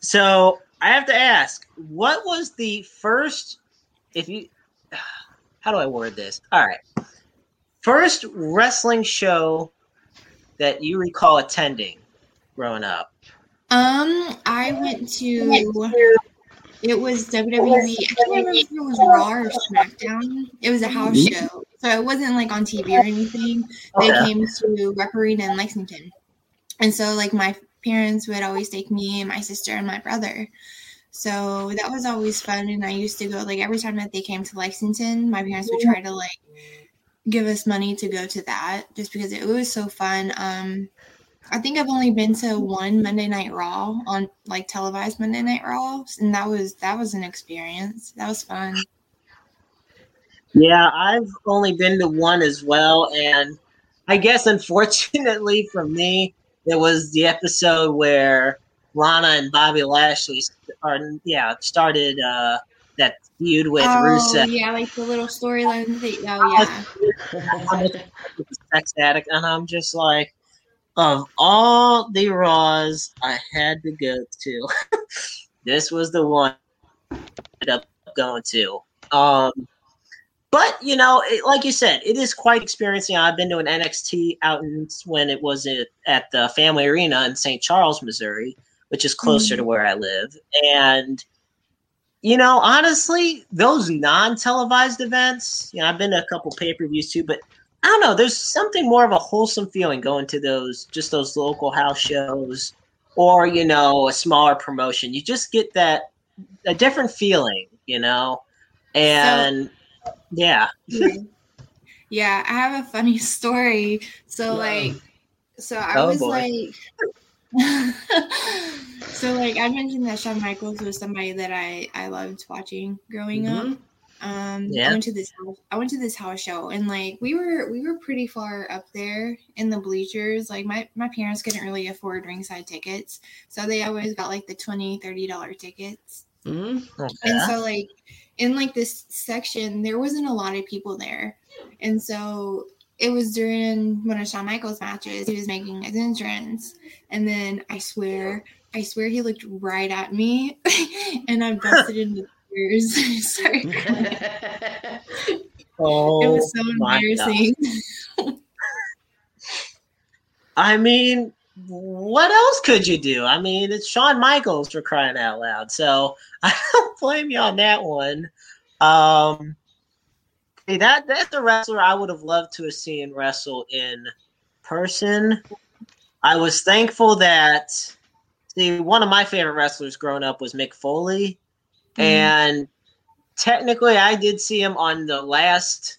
S2: So I have to ask, what was the first? If you, how do I word this? All right, first wrestling show that you recall attending growing up.
S5: Um, I went to. It was WWE. I can't remember if it was Raw or SmackDown. It was a house show, so it wasn't like on TV or anything. They
S2: Okay.
S5: came to Rupp Arena in Lexington, and so like my parents would always take me and my sister and my brother. So that was always fun, and I used to go like every time that they came to Lexington, my parents would try to like give us money to go to that just because it was so fun. Um, I think I've only been to one Monday Night Raw on like televised Monday Night Raw, and that was that was an experience. That was fun.
S2: Yeah, I've only been to one as well, and I guess unfortunately for me, it was the episode where Lana and Bobby Lashley, are yeah, started uh, that feud with
S5: oh
S2: Rusev.
S5: yeah, like the little storyline. Thing. Oh yeah.
S2: I'm sex addict, and I'm just like, of all the Raws I had to go to, this was the one I ended up going to. Um, but you know, it, like you said, it is quite experiencing. I've been to an NXT out in, when it was at, at the Family Arena in St. Charles, Missouri, which is closer
S5: Mhm.
S2: to where I live, and you know, honestly, those non-televised events, you know, I've been to a couple pay-per-views too, but I don't know, there's something more of a wholesome feeling going to those just those local house shows or, you know, a smaller promotion. You just get that a different feeling, you know. And yeah.
S5: yeah, I have a funny story. So
S3: Wow.
S5: like, so I
S2: Oh,
S5: was
S2: boy.
S5: like, so like I mentioned that Shawn Michaels was somebody that I I loved watching growing up.
S3: Mhm.
S5: Um,
S2: Yeah.
S5: I went to this house, I went to this house show and like we were we were pretty far up there in the bleachers. Like my my parents couldn't really afford ringside tickets, so they always got like the 20 30 dollar tickets.
S3: Mhm.
S5: And so like in like this section, there wasn't a lot of people there. And so it was during one of Shawn Michaels matches. He was making his entrance. And then I swear, I swear he looked right at me and I busted into tears. Sorry.
S2: Oh,
S5: it was so embarrassing.
S2: I mean, what else could you do? I mean, it's Shawn Michaels for crying out loud. So I don't blame you on that one. Um, hey, that that's a wrestler I would have loved to have seen wrestle in person. I was thankful that see one of my favorite wrestlers growing up was Mick Foley,
S5: Mhm.
S2: and technically I did see him on the last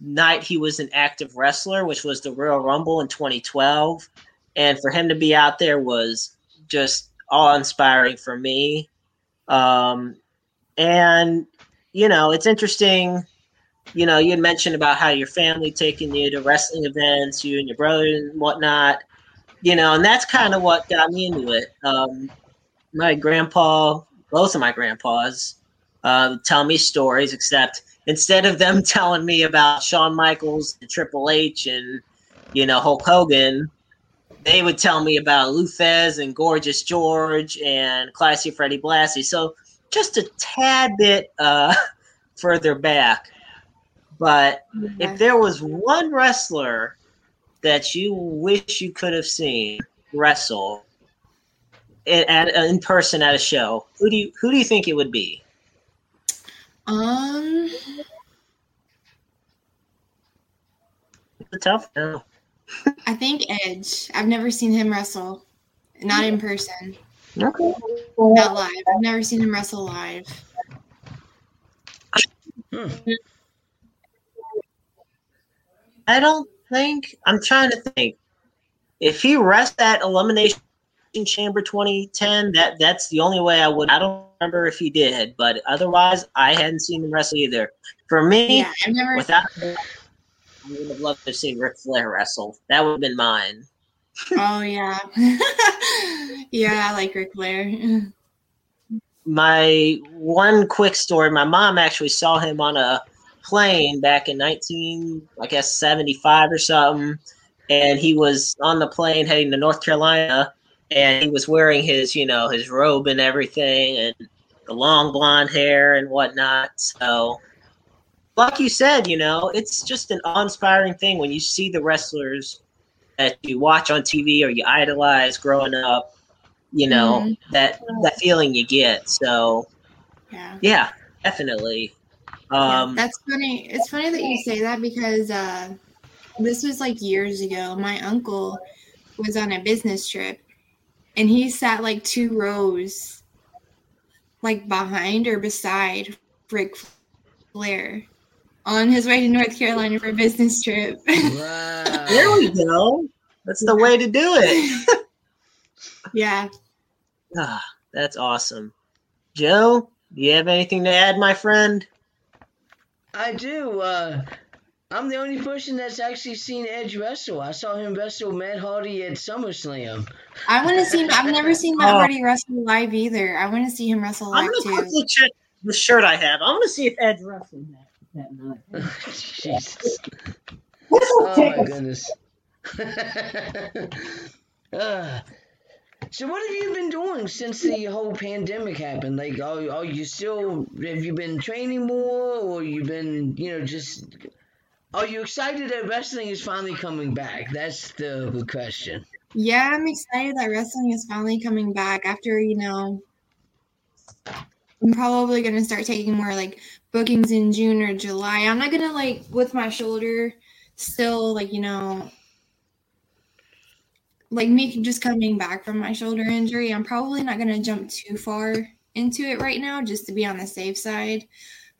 S2: night he was an active wrestler, which was the Royal Rumble in 2012. And for him to be out there was just awe inspiring for me. Um, and, you know, it's interesting. You know, you had mentioned about how your family taking you to wrestling events, you and your brother and whatnot. You know, and that's kind of what got me into it. Um, my grandpa, both of my grandpas, uh, tell me stories, except instead of them telling me about Shawn Michaels and Triple H and you know Hulk Hogan, they would tell me about Lou Thesz and Gorgeous George and Classy Freddie Blassie. So just a tad bit uh, further back. But
S5: Yeah.
S2: if there was one wrestler that you wish you could have seen wrestle in, at, in person at a show, who do you who do you think it would be?
S5: Um,
S2: It's a tough no.
S5: I think Edge. I've never seen him wrestle, not in person,
S2: Okay.
S5: not live. I've never seen him wrestle live.
S3: Hmm.
S2: I don't think I'm trying to think. If he rests at Elimination Chamber 2010, that that's the only way I would. I don't remember if he did, but otherwise, I hadn't seen him wrestle either. For me,
S5: Yeah, I've never.
S2: I would have loved to see seen Ric Flair wrestle. That would have been mine.
S5: Oh yeah, yeah. I like Ric Flair.
S2: my one quick story my mom actually saw him on a plane back in 19 i guess 75 or something and he was on the plane heading to north carolina and he was wearing his you know his robe and everything and the long blonde hair and whatnot so like you said you know it's just an awe-inspiring thing when you see the wrestlers that you watch on tv or you idolize growing up you know
S5: Mhm.
S2: that that feeling you get so
S5: Yeah.
S2: yeah definitely
S5: Yeah,
S2: um
S5: that's funny. It's funny that you say that because uh, this was like years ago. My uncle was on a business trip, and he sat like two rows, like behind or beside Ric Flair, on his way to North Carolina for a business trip.
S3: Wow.
S2: there we go that's the way to do it
S5: yeah.
S2: Ah, that's awesome joe do you have anything to add my friend
S3: I do. Uh, I'm the only person that's actually seen Edge wrestle. I saw him wrestle Matt Hardy at SummerSlam.
S5: I want to see. I've never seen Matt
S2: Oh.
S5: Hardy wrestle live either. I want to see him wrestle live i'm
S2: gonna
S5: too.
S2: quickly check the shirt i have i'm gonna see if edge wrestled that, that night
S3: Jesus. Oh my goodness. Ah. So what have you been doing since the whole pandemic happened? Like, are, are you still have you been training more, or you've been you know just are you excited that wrestling is finally coming back? That's the, the question.
S5: Yeah, I'm excited that wrestling is finally coming back after, you know, I'm probably going to start taking more like bookings in June or July. I'm not going to like with my shoulder still like, you know, like me just coming back from my shoulder injury. I'm probably not going to jump too far into it right now just to be on the safe side.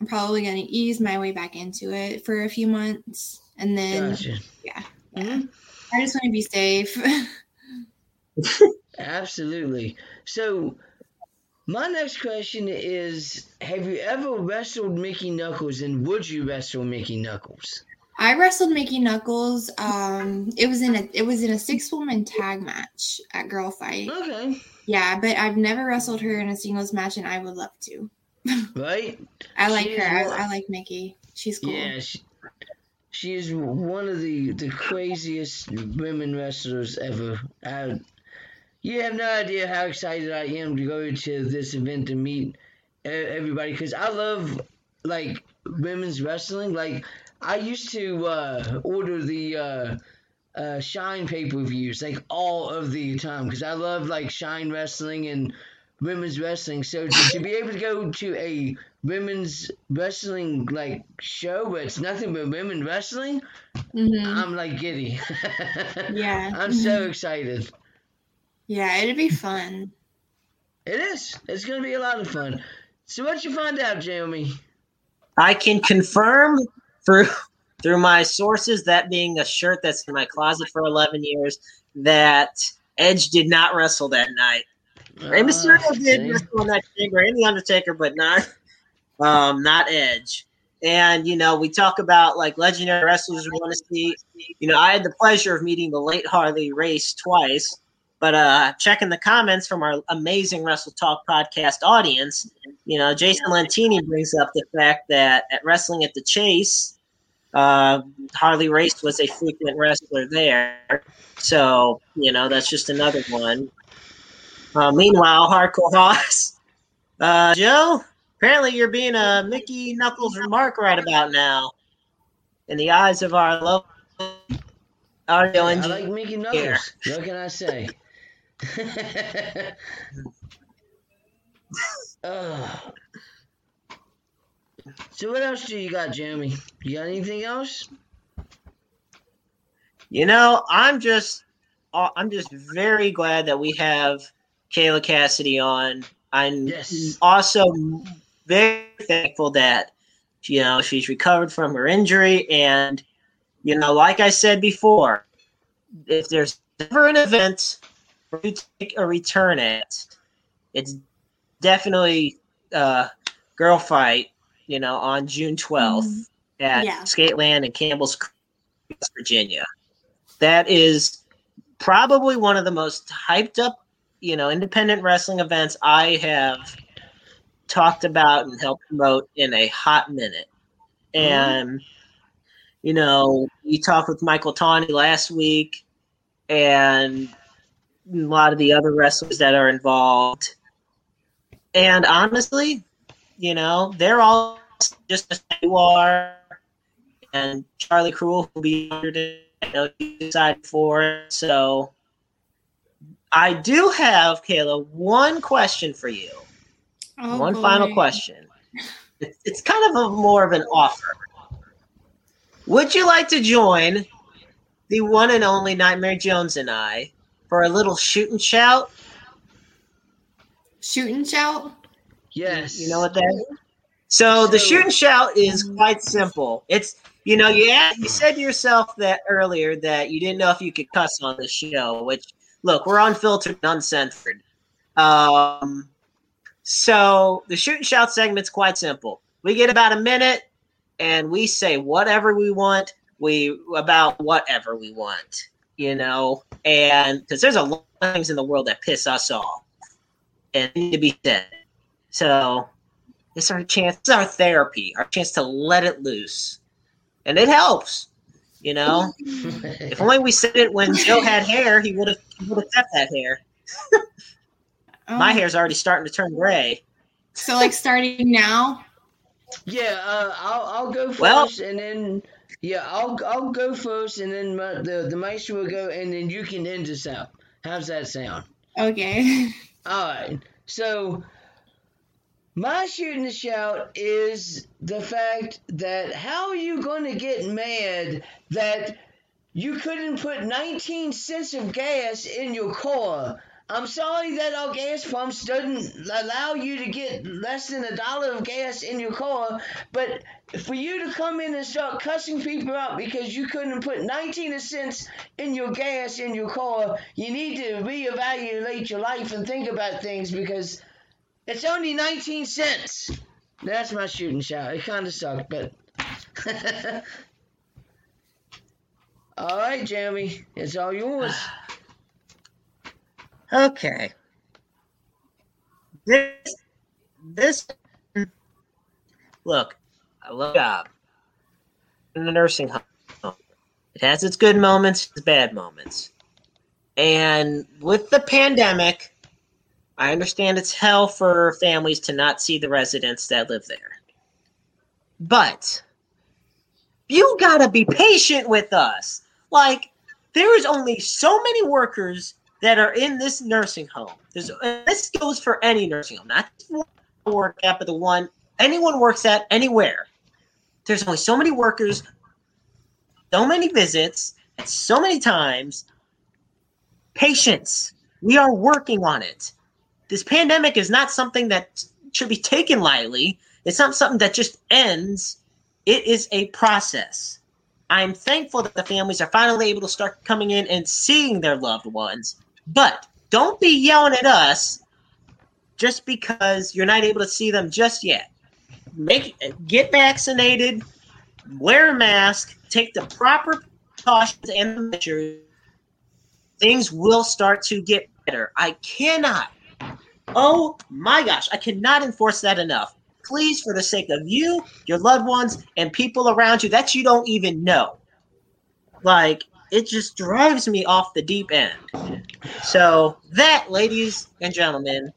S5: I'm probably going to ease my way back into it for a few months. And then,
S3: Gotcha.
S5: yeah,
S3: Mhm.
S5: I just want to be safe.
S3: Absolutely. So, my next question is: Have you ever wrestled Mickie Knuckles, and would you wrestle Mickie Knuckles?
S5: I wrestled Mickie Knuckles. Um, it was in a it was in a six woman tag match at Girl Fight.
S3: Okay,
S5: Yeah, but I've never wrestled her in a singles match, and I would love to.
S3: right?
S5: I like
S3: She
S5: her. I, I like Mickie. She's cool.
S3: Yeah, she, she is one of the the craziest women wrestlers ever. I, you have no idea how excited I am to go to this event to meet everybody because I love like women's wrestling. Like I used to uh, order the uh, uh, Shine pay per views like all of the time because I love like Shine wrestling and women's wrestling. So to, to be able to go to a women's wrestling like show where it's nothing but women wrestling,
S5: hmm
S3: I'm like giddy.
S5: Yeah.
S3: I'm so excited.
S5: Yeah, it'd be fun.
S3: It is. It's gonna be a lot of fun. So what you find out, Jamie?
S2: I can confirm through through my sources, that being a shirt that's in my closet for 11 years, that Edge did not wrestle that night. Rey Mysterio did
S3: see?
S2: wrestle on that chamber and the Undertaker, but not um not Edge. And you know, we talk about like legendary wrestlers we want to see. You know, I had the pleasure of meeting the late Harley Race twice, but uh checking the comments from our amazing Wrestle Talk podcast audience, you know, Jason Lantini brings up the fact that at Wrestling at the Chase, uh, Harley Race was a frequent wrestler there. So, you know, that's just another one. Uh, meanwhile, Hardcore Hoss, uh, Joe, apparently you're being a Mickie Knuckles remark right about now. In the eyes of our local audio engineer.
S3: I like Mickie Knuckles. What can I say? So what else do you got, Jeremy? You got anything else?
S2: You know, I'm just, uh, I'm just very glad that we have Kayla Kassidy on. I'm
S3: Yes.
S2: also very thankful that you know she's recovered from her injury, and you know, like I said before, if there's ever an event you take a return it, it's definitely uh, Girl Fight. You know, on June 12th at
S5: Yeah.
S2: Skateland in Campbell's Creek, West Virginia. That is probably one of the most hyped up, you know, independent wrestling events I have talked about and helped promote in a hot minute. And you know, we talked with Michael Tawney last week and a lot of the other wrestlers that are involved. And honestly, you know, they're all just as you are. And Charlie Kruel will be honored to you know, decide for it. So I do have, Kayla, one question for you.
S5: Oh,
S2: one final question. It's, it's kind of a more of an offer. Would you like to join the one and only Nightmare Jones and I for a little shoot and shout?
S5: Shoot and shout.
S3: Yes.
S2: You know what that is? So the
S3: So-
S2: shoot and shout is quite simple. It's you know you asked, you said to yourself that earlier that you didn't know if you could cuss on the show. Which look, we're unfiltered, and uncensored. Um, so the shoot and shout segment's quite simple. We get about a minute, and we say whatever we want. We about whatever we want, you know, and because there's a lot of things in the world that piss us off and need to be said. So it's our chance, it's our therapy, our chance to let it loose. And it helps, you know. If only we said it when Joe had hair, he would have he would have kept that hair. My
S5: Oh,
S2: hair's already starting to turn gray.
S5: So like starting now.
S3: Yeah, uh, I'll I'll go first,
S2: Well-
S3: and then yeah, I'll I'll go first, and then my, the the maestro will go, and then you can end us out. How's that sound?
S5: Okay.
S3: All right. So my shooting the shout is the fact that how are you going to get mad that you couldn't put 19 cents of gas in your car? I'm sorry that our gas pumps doesn't allow you to get less than a dollar of gas in your car, but for you to come in and start cussing people out because you couldn't put 19 cents in your gas in your car, you need to reevaluate your life and think about things because it's only 19 cents. That's my shooting shot. It kind of sucked, but. all right, Jeremy, it's all yours.
S2: Okay. This, this, look, I love job in the nursing home. It has its good moments, its bad moments. And with the pandemic, I understand it's hell for families to not see the residents that live there. But you gotta be patient with us. Like, there is only so many workers that are in this nursing home. There's this goes for any nursing home, not one work at, but the one anyone works at anywhere. There's only so many workers, so many visits, and so many times. Patience. We are working on it. This pandemic is not something that should be taken lightly. It's not something that just ends. It is a process. I'm thankful that the families are finally able to start coming in and seeing their loved ones. But don't be yelling at us just because you're not able to see them just yet. Make get vaccinated, wear a mask, take the proper precautions and measures. Things will start to get better. I cannot. Oh my gosh, I cannot enforce that enough. Please, for the sake of you, your loved ones, and people around you that you don't even know. Like, it just drives me off the deep end. So, that, ladies and gentlemen,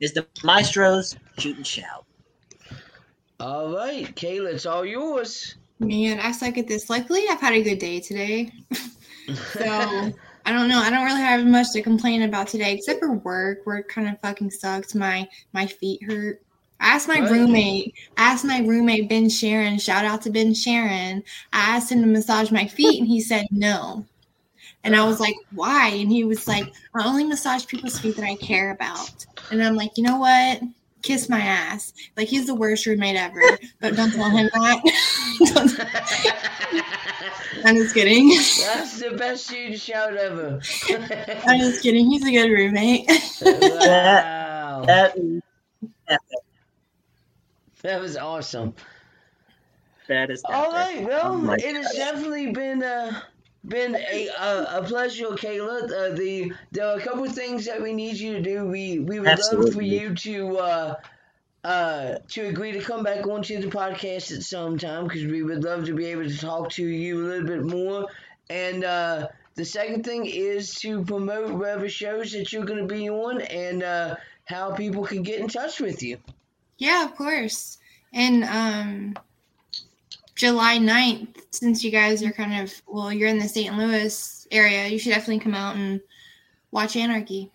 S2: is the Maestro's shoot and shout.
S3: All right, Kayla, it's all yours.
S5: Man, I suck at this. Luckily, I've had a good day today. So I don't know. I don't really have much to complain about today, except for work. Work kind of fucking sucks. My my feet hurt. I asked my
S3: Right.
S5: roommate. I asked my roommate Ben Sharon. Shout out to Ben Sharon. I asked him to massage my feet, and he said no. And I was like, why? And he was like, I only massage people's feet that I care about. And I'm like, you know what? Kiss my ass. Like he's the worst roommate ever. But don't tell him that. I'm just kidding.
S3: That's the best shooting shout ever.
S5: I'm just kidding. He's a good roommate.
S3: wow.
S2: That,
S3: That was awesome.
S2: that is
S3: All right, well,
S2: Oh
S3: it has definitely been uh, been a a, a pleasure, Kayla. Uh, the there are a couple of things that we need you to do. We we would love for you to uh, uh, to agree to come back onto the podcast at some time because we would love to be able to talk to you a little bit more. And uh, the second thing is to promote whatever shows that you're going to be on and uh, how people can get in touch with you.
S5: Yeah, of course. And um July 9th, since you guys are kind of well, you're in the St. Louis area, you should definitely come out and watch Anarchy.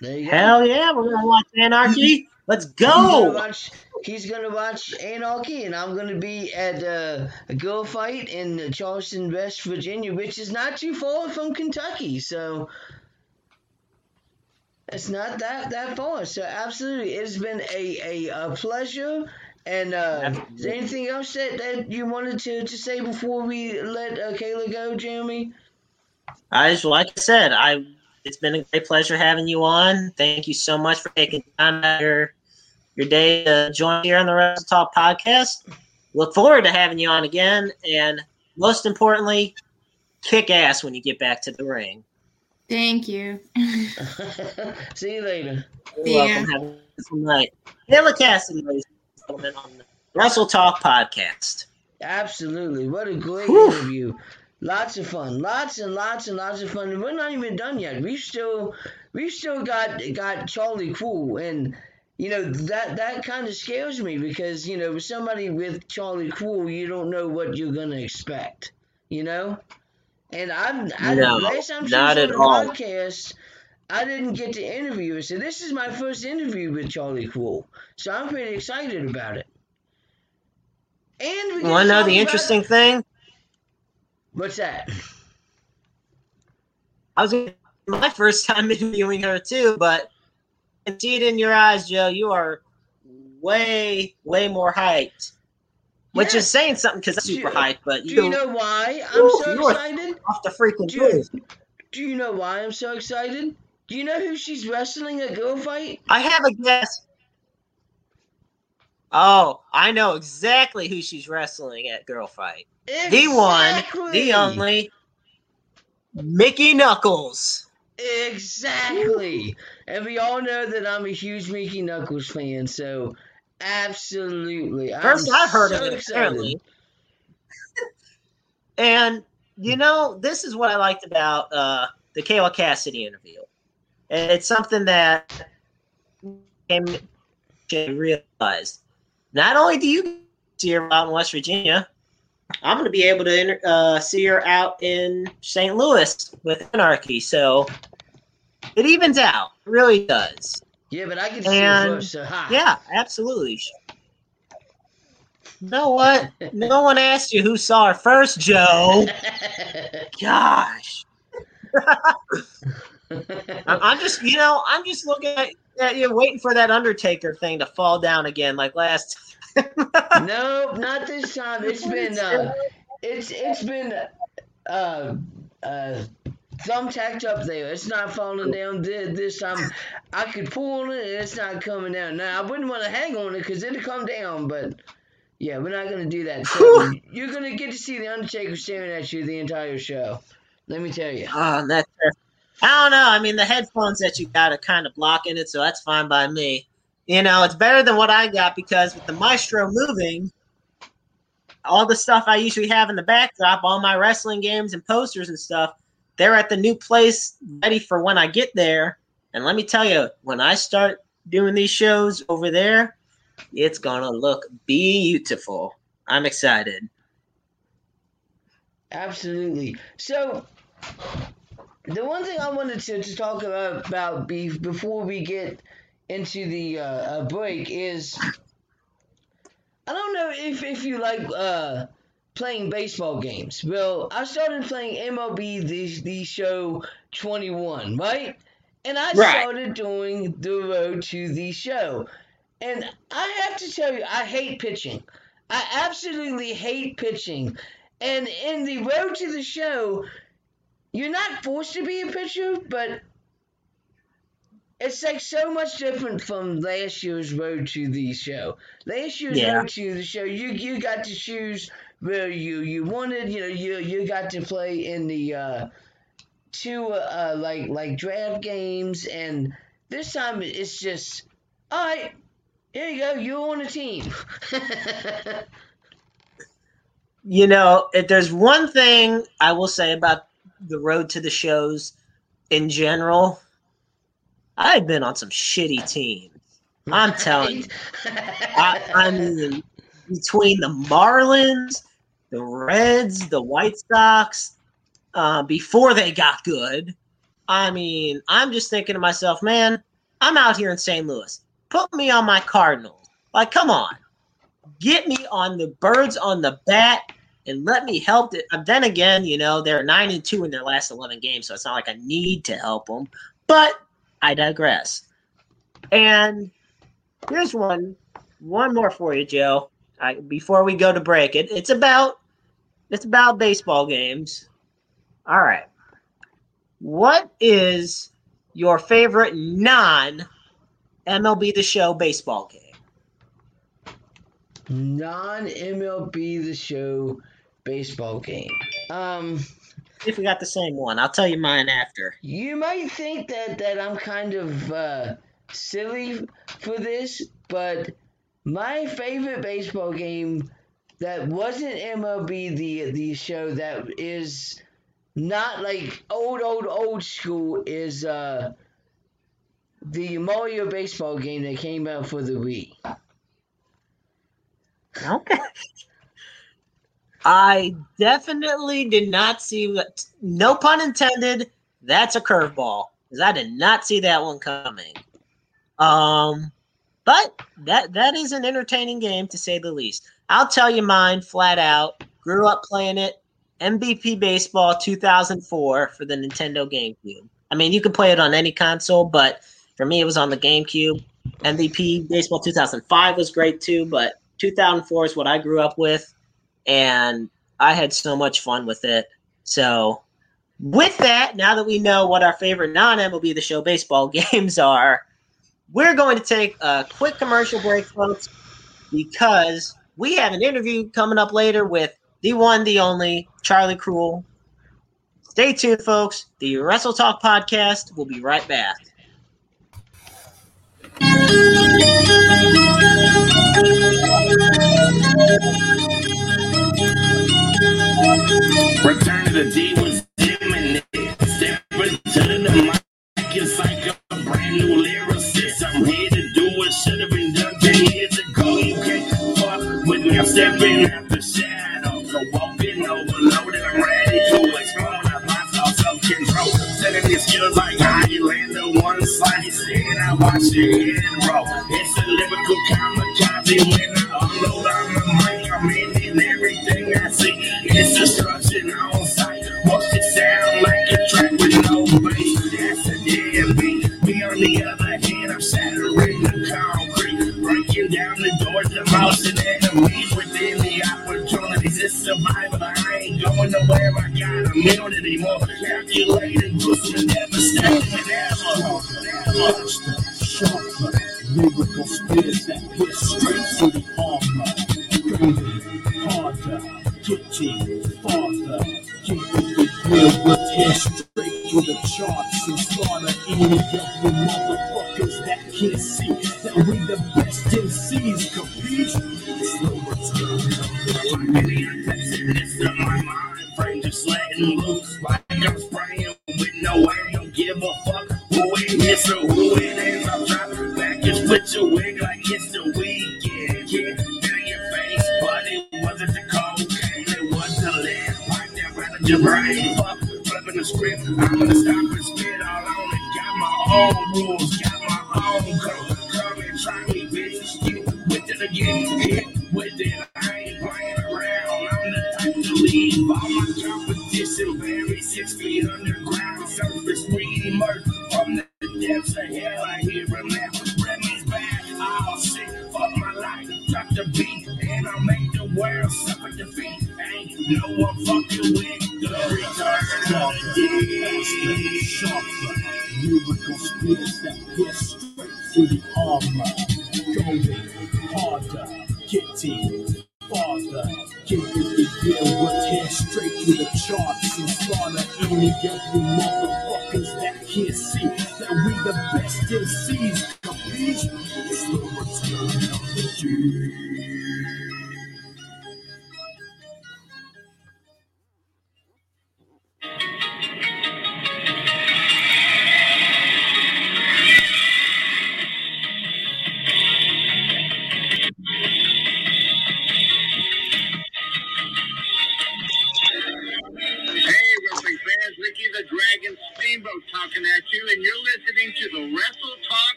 S3: There you go.
S2: Hell yeah, we're gonna watch Anarchy. Let's
S3: He's gonna
S2: go.
S3: watch, he's gonna watch Anarchy, and I'm gonna be at uh, a girl fight in Charleston, West Virginia, which is not too far from Kentucky. So it's not that that far. So absolutely, it's been a a, a pleasure. And uh, is there anything else that, that you wanted to, to say before we let uh, Kayla go, Jeremy?
S2: I just like I said, I it's been a great pleasure having you on. Thank you so much for taking time out of your your day to join here on the Wrestle Talk podcast. Look forward to having you on again, and most importantly, kick ass when you get back to the ring.
S5: Thank you.
S3: See you later.
S2: You're
S5: Yeah.
S2: welcome. Have a wonderful night. Taylor Kassidy, ladies and gentlemen, on the Wrestle Talk podcast.
S3: Absolutely. What a great
S2: Whew.
S3: interview. Lots of fun, lots and lots and lots of fun. And we're not even done yet. We still, we still got got Charlie Kruel, and you know that that kind of scares me because you know with somebody with Charlie Kruel, you don't know what you're gonna expect. You know, and I'm I,
S2: No,
S3: last time
S2: not at
S3: the
S2: all.
S3: podcast, I didn't get to interview her, so this is my first interview with Charlie Kruel. So I'm pretty excited about it. And we
S2: Want to know the interesting thing?
S3: What's that?
S2: I was my first time interviewing her too, but I can see it in your eyes, Joe. You are way, way more hyped. Which
S3: Yeah.
S2: is saying something because I'm
S3: Do
S2: super
S3: you-
S2: hyped, but
S3: Do
S2: you,
S3: you know why I'm so
S2: you
S3: excited?
S2: off the freaking
S3: Do you, do you know why I'm so excited? Do you know who she's wrestling at Girl Fight?
S2: I have a guess. Oh, I know exactly who she's wrestling at Girl Fight. The one, the only, Mickie Knuckles.
S3: Exactly. And we all know that I'm a huge Mickie Knuckles fan, so absolutely.
S2: First
S3: I'm
S2: I heard
S3: so
S2: of it, apparently. and you know, this is what I liked about uh, the Kayla Kassidy interview. And it's something that came to realize. Not only do you see her out in West Virginia, I'm going to be able to inter- uh, see her out in St. Louis with Anarchy. So it evens out. It really does.
S3: Yeah, but I can see her so.
S2: Yeah, absolutely. You know what? No one asked you who saw her first, Joe. Gosh. I'm, just, you know, I'm just looking at, at you, waiting for that Undertaker thing to fall down again, like last.
S3: nope, not this time. It's been uh, it's it's been uh uh thumbtacked up there. It's not falling down this time. I could pull on it and it's not coming down. Now I wouldn't want to hang on it because it'll come down, but yeah, we're not gonna do that. So you're gonna get to see the Undertaker staring at you the entire show. Let me tell you.
S2: Oh, that's. I don't know. I mean, the headphones that you got are kind of blocking it, so that's fine by me. You know, it's better than what I got because with the Maestro moving, all the stuff I usually have in the backdrop, all my wrestling games and posters and stuff, they're at the new place ready for when I get there. And let me tell you, when I start doing these shows over there, it's gonna look beautiful. I'm excited.
S3: Absolutely. So, the one thing I wanted to, to talk about, about be, before we get into the uh, break is I don't know if, if you like uh, playing baseball games. Well, I started playing MLB the, the show 21, right? And I
S2: Right.
S3: started doing the road to the show. And I have to tell you, I hate pitching. I absolutely hate pitching. And in the road to the show, you're not forced to be a pitcher, but it's like so much different from last year's road to the show. Last year's
S2: Yeah.
S3: road to the show, you you got to choose where you you wanted. You know, you you got to play in the uh, two uh, like like draft games, and this time it's just all right. Here you go. You're on a team.
S2: You know, if there's one thing I will say about the road to the shows in general, I've been on some shitty teams. I'm telling you. I, I mean, between the Marlins, the Reds, the White Sox, uh, before they got good, I mean, I'm just thinking to myself, man, I'm out here in St. Louis. Put me on my Cardinals. Like, come on. Get me on the birds on the bat and let me help it. Then again, you know, they're 9 and 2 in their last 11 games, so it's not like I need to help them. But I digress. And here's one one more for you, Joe. I, before we go to break, it, it's about it's about baseball games. All right. What is your favorite non MLB the Show baseball game?
S3: Non MLB the show baseball game. Um.
S2: If we got the same one, I'll tell you mine after.
S3: You might think that, that I'm kind of uh, silly for this, but my favorite baseball game that wasn't MLB the the show that is not like old old old school is uh the Mario baseball game that came out for the Wii.
S2: Okay. I definitely did not see that. No pun intended. That's a curveball because I did not see that one coming. Um, but that that is an entertaining game to say the least. I'll tell you mine flat out. Grew up playing it. MVP Baseball 2004 for the Nintendo GameCube. I mean, you can play it on any console, but for me, it was on the GameCube. MVP Baseball 2005 was great too, but 2004 is what I grew up with, and I had so much fun with it. So, with that, now that we know what our favorite non MLB The Show baseball games are, we're going to take a quick commercial break, folks, because we have an interview coming up later with the one, the only Charlie Kruel. Stay tuned, folks. The Wrestle Talk podcast will be right back.
S6: Return to the. Step into the mic, it's like a brand new should have been done 10 years ago. You can't fuck with me. I'm stepping out the shadow. So walking overloaded, I'm ready to explode. I lost all self control. Setting these skills like Highlander, one slice, and I watch it and roll. It's a lyrical kamikaze when I unload on the mic. I'm in everything I see. It's destruction on sight. Watch it sound like a track with no bass. That's a damn beat. Me on the other hand, I'm the concrete, breaking down the doors to motion enemies within the opportunities. It's survival. I ain't going nowhere. I got immunity more calculated, gruesome, and devastating than ever.
S4: The sharper, lyrical spears that hit straight through the armor. Harder, getting farther. Keep it the real with tear straight through the charts and slaughter any of you motherfuckers that can't see that we the best in MCs compete. The return of the.
S6: It's in my mind frame, just letting loose like I'm spraying with no air. Don't give a fuck who it is or who it is. I'm dropping back and split your wig like I'm gonna stop and spit all on it. Got my own rules, got my own code. Come and try me, bitch. You with it again, hit with it. I ain't playing around. I'm the type to leave all my competition buried six feet underground. Surface we emerge from the depths of hell. I hear him now. Remy's back. Oh shit, fuck my life. Drop the beat and I'll make the world suffer defeat. Ain't no one fucking
S2: Unidos.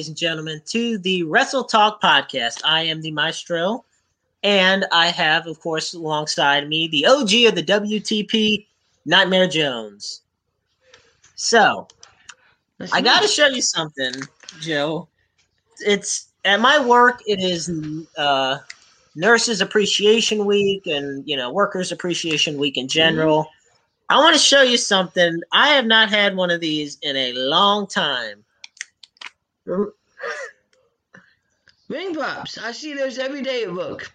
S2: Ladies and gentlemen, to the Wrestle Talk podcast. I am the Maestro, and I have, of course, alongside me the OG of the WTP, Nightmare Jones. So,
S3: That's
S2: I got to show you something, Joe. It's at my work. It is uh, Nurses Appreciation Week, and you know, Workers Appreciation Week in general. I want to show you something. I have not had one of these in a long time.
S3: Ring pops. I see those every day at work.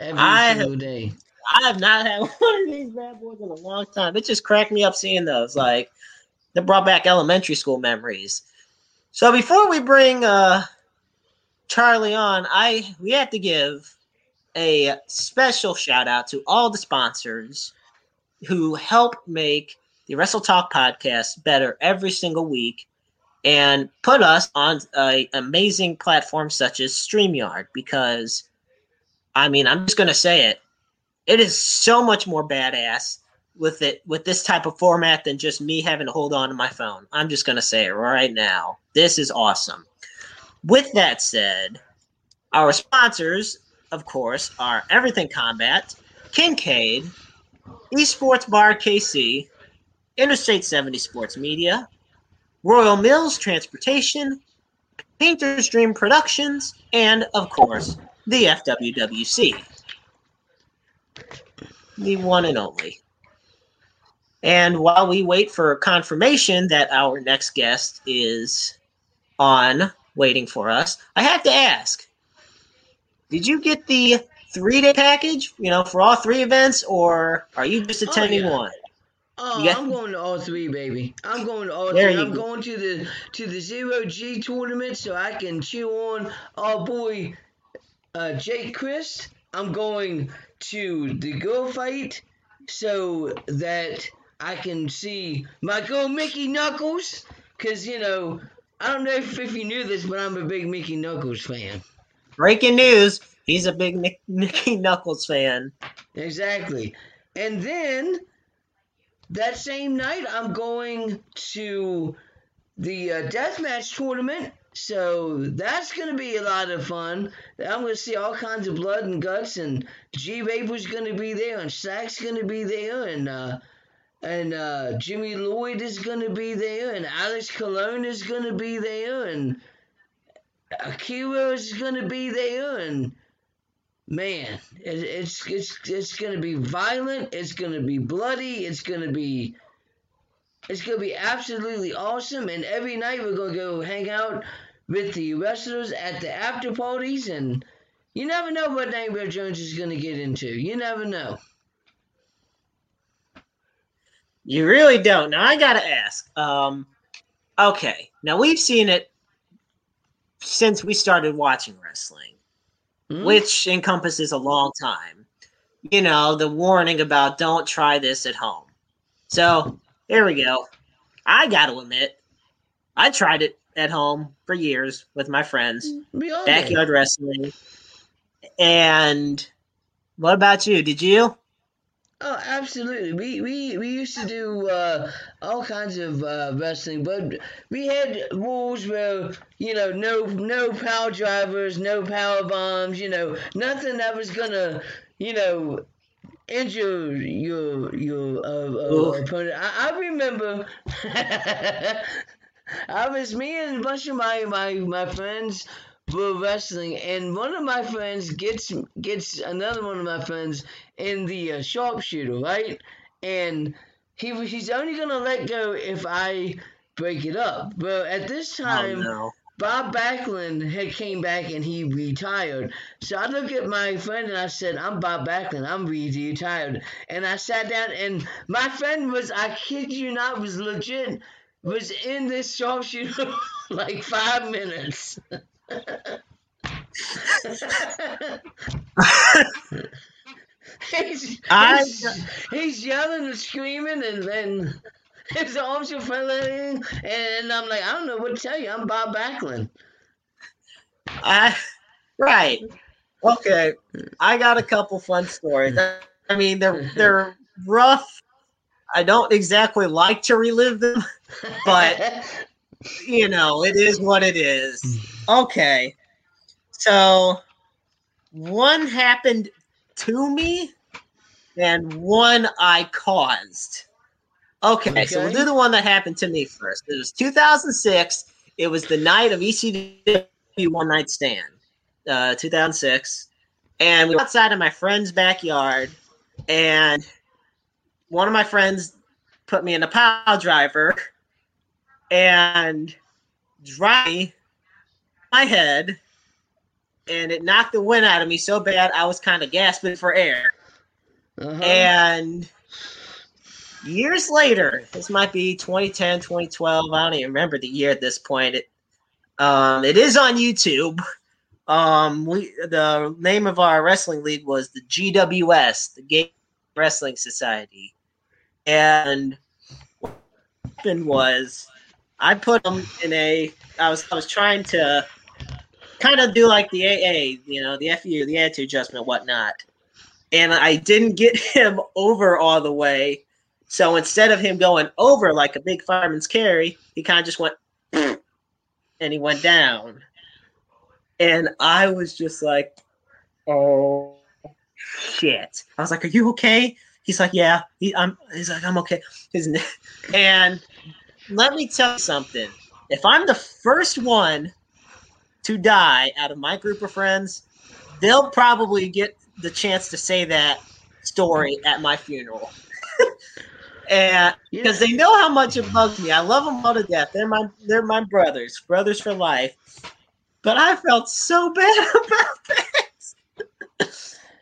S3: Every
S2: I-
S3: single day.
S2: I have not had one of these bad boys in a long time. It just cracked me up seeing those. Like, they brought back elementary school memories. So before we bring uh Charlie on, I we have to give a special shout out to all the sponsors who help make the Wrestle Talk podcast better every single week and put us on an amazing platform such as StreamYard because I mean, I'm just going to say it. It is so much more badass with it with this type of format than just me having to hold on to my phone. I'm just going to say it right now. This is awesome. With that said, our sponsors, of course, are Everything Combat, Kincaid, Esports Bar KC, Interstate 70 Sports Media, Royal Mills Transportation, Painter's Dream Productions, and of course, the FWWC. The one and only. And while we wait for confirmation that our next guest is on waiting for us, I have to ask Did you get the three day package, you know, for all three events, or are you just oh, attending
S3: yeah.
S2: one?
S3: Oh, I'm going to all three, baby. I'm going to all
S2: There
S3: three. I'm
S2: go.
S3: going to the to the zero G tournament so I can cheer on our boy uh, Jake Crist. I'm going to the girl fight so that I can see my girl Mickie Knuckles. Cause you know I don't know if, if you knew this, but I'm a big Mickie Knuckles fan.
S2: Breaking news he's a big Mickie Knuckles fan.
S3: Exactly. And then that same night, I'm going to the uh, deathmatch tournament. So that's going to be a lot of fun. I'm going to see all kinds of blood and guts, and G Vapor's going to be there, and Sack's going to be there, and uh, and uh, Jimmy Lloyd is going to be there, and Alex Colon is going to be there, and Akira is going to be there, and man, it, it's it's it's gonna be violent. It's gonna be bloody. It's gonna be it's gonna be absolutely awesome. And every night we're gonna go hang out with the wrestlers at the after parties, and you never know what Nightmare Jones is gonna get into. You never know.
S2: You really don't. Now I gotta ask. Um, okay, now we've seen it since we started watching wrestling,
S3: Hmm?
S2: which encompasses a long time. You know, the warning about don't try this at home. So there we go. I gotta admit, I tried it at home for years with my friends,
S3: We all did.
S2: backyard wrestling. And what about you? Did you?
S3: Oh, absolutely. We we we used to do uh, all kinds of uh, wrestling, but we had rules where you know no no power drivers, no power bombs, you know nothing that was gonna you know injure your your uh, uh, opponent. I, I remember. I was me and a bunch of my my my friends were wrestling, and one of my friends gets gets another one of my friends in the uh, sharpshooter, right? And he he's only gonna let go if I break it up. But at this
S2: Oh
S3: time,
S2: no.
S3: Bob Backlund had came back and he retired. So I looked at my friend and I said, I'm Bob Backlund. I'm retired. And I sat down and my friend was, I kid you not, was legit, was in this sharpshooter like five minutes. he's,
S2: I-
S3: he's, he's yelling and screaming and then his arms are flailing and I'm like, I don't know what to tell you. I'm Bob Backlund.
S2: I right. Okay. I got a couple fun stories. I mean, they're they're rough. I don't exactly like to relive them, but you know, it is what it is. Hmm. Okay. So one happened to me and one I caused. Okay, so we'll do the one that happened to me first. It was 2006. It was the night of ECW One Night Stand, uh, 2006. And we were outside of my friend's backyard, and one of my friends put me in a pile driver and drive me my head, and it knocked the wind out of me so bad I was kind of gasping for air.
S3: Uh-huh.
S2: And years later, this might be 2010, 2012. I don't even remember the year at this point. It, um, it is on YouTube. um, we the name of our wrestling league was the GWS, the Gay Wrestling Society, and what happened was I put them in a. I was I was trying to kind of do like the AA, you know, the FU, the attitude adjustment, whatnot, and I didn't get him over all the way. So instead of him going over like a big fireman's carry, he kind of just went and he went down. And I was just like, oh shit. I was like, Are you okay? He's like, Yeah. He, I'm he's like, I'm okay. And let me tell you something. If I'm the first one to die out of my group of friends, they'll probably get the chance to say that story at my funeral. and because they know how much it bugs me. I love them all to death. They're my they're my brothers, brothers for life. But I felt so bad about that.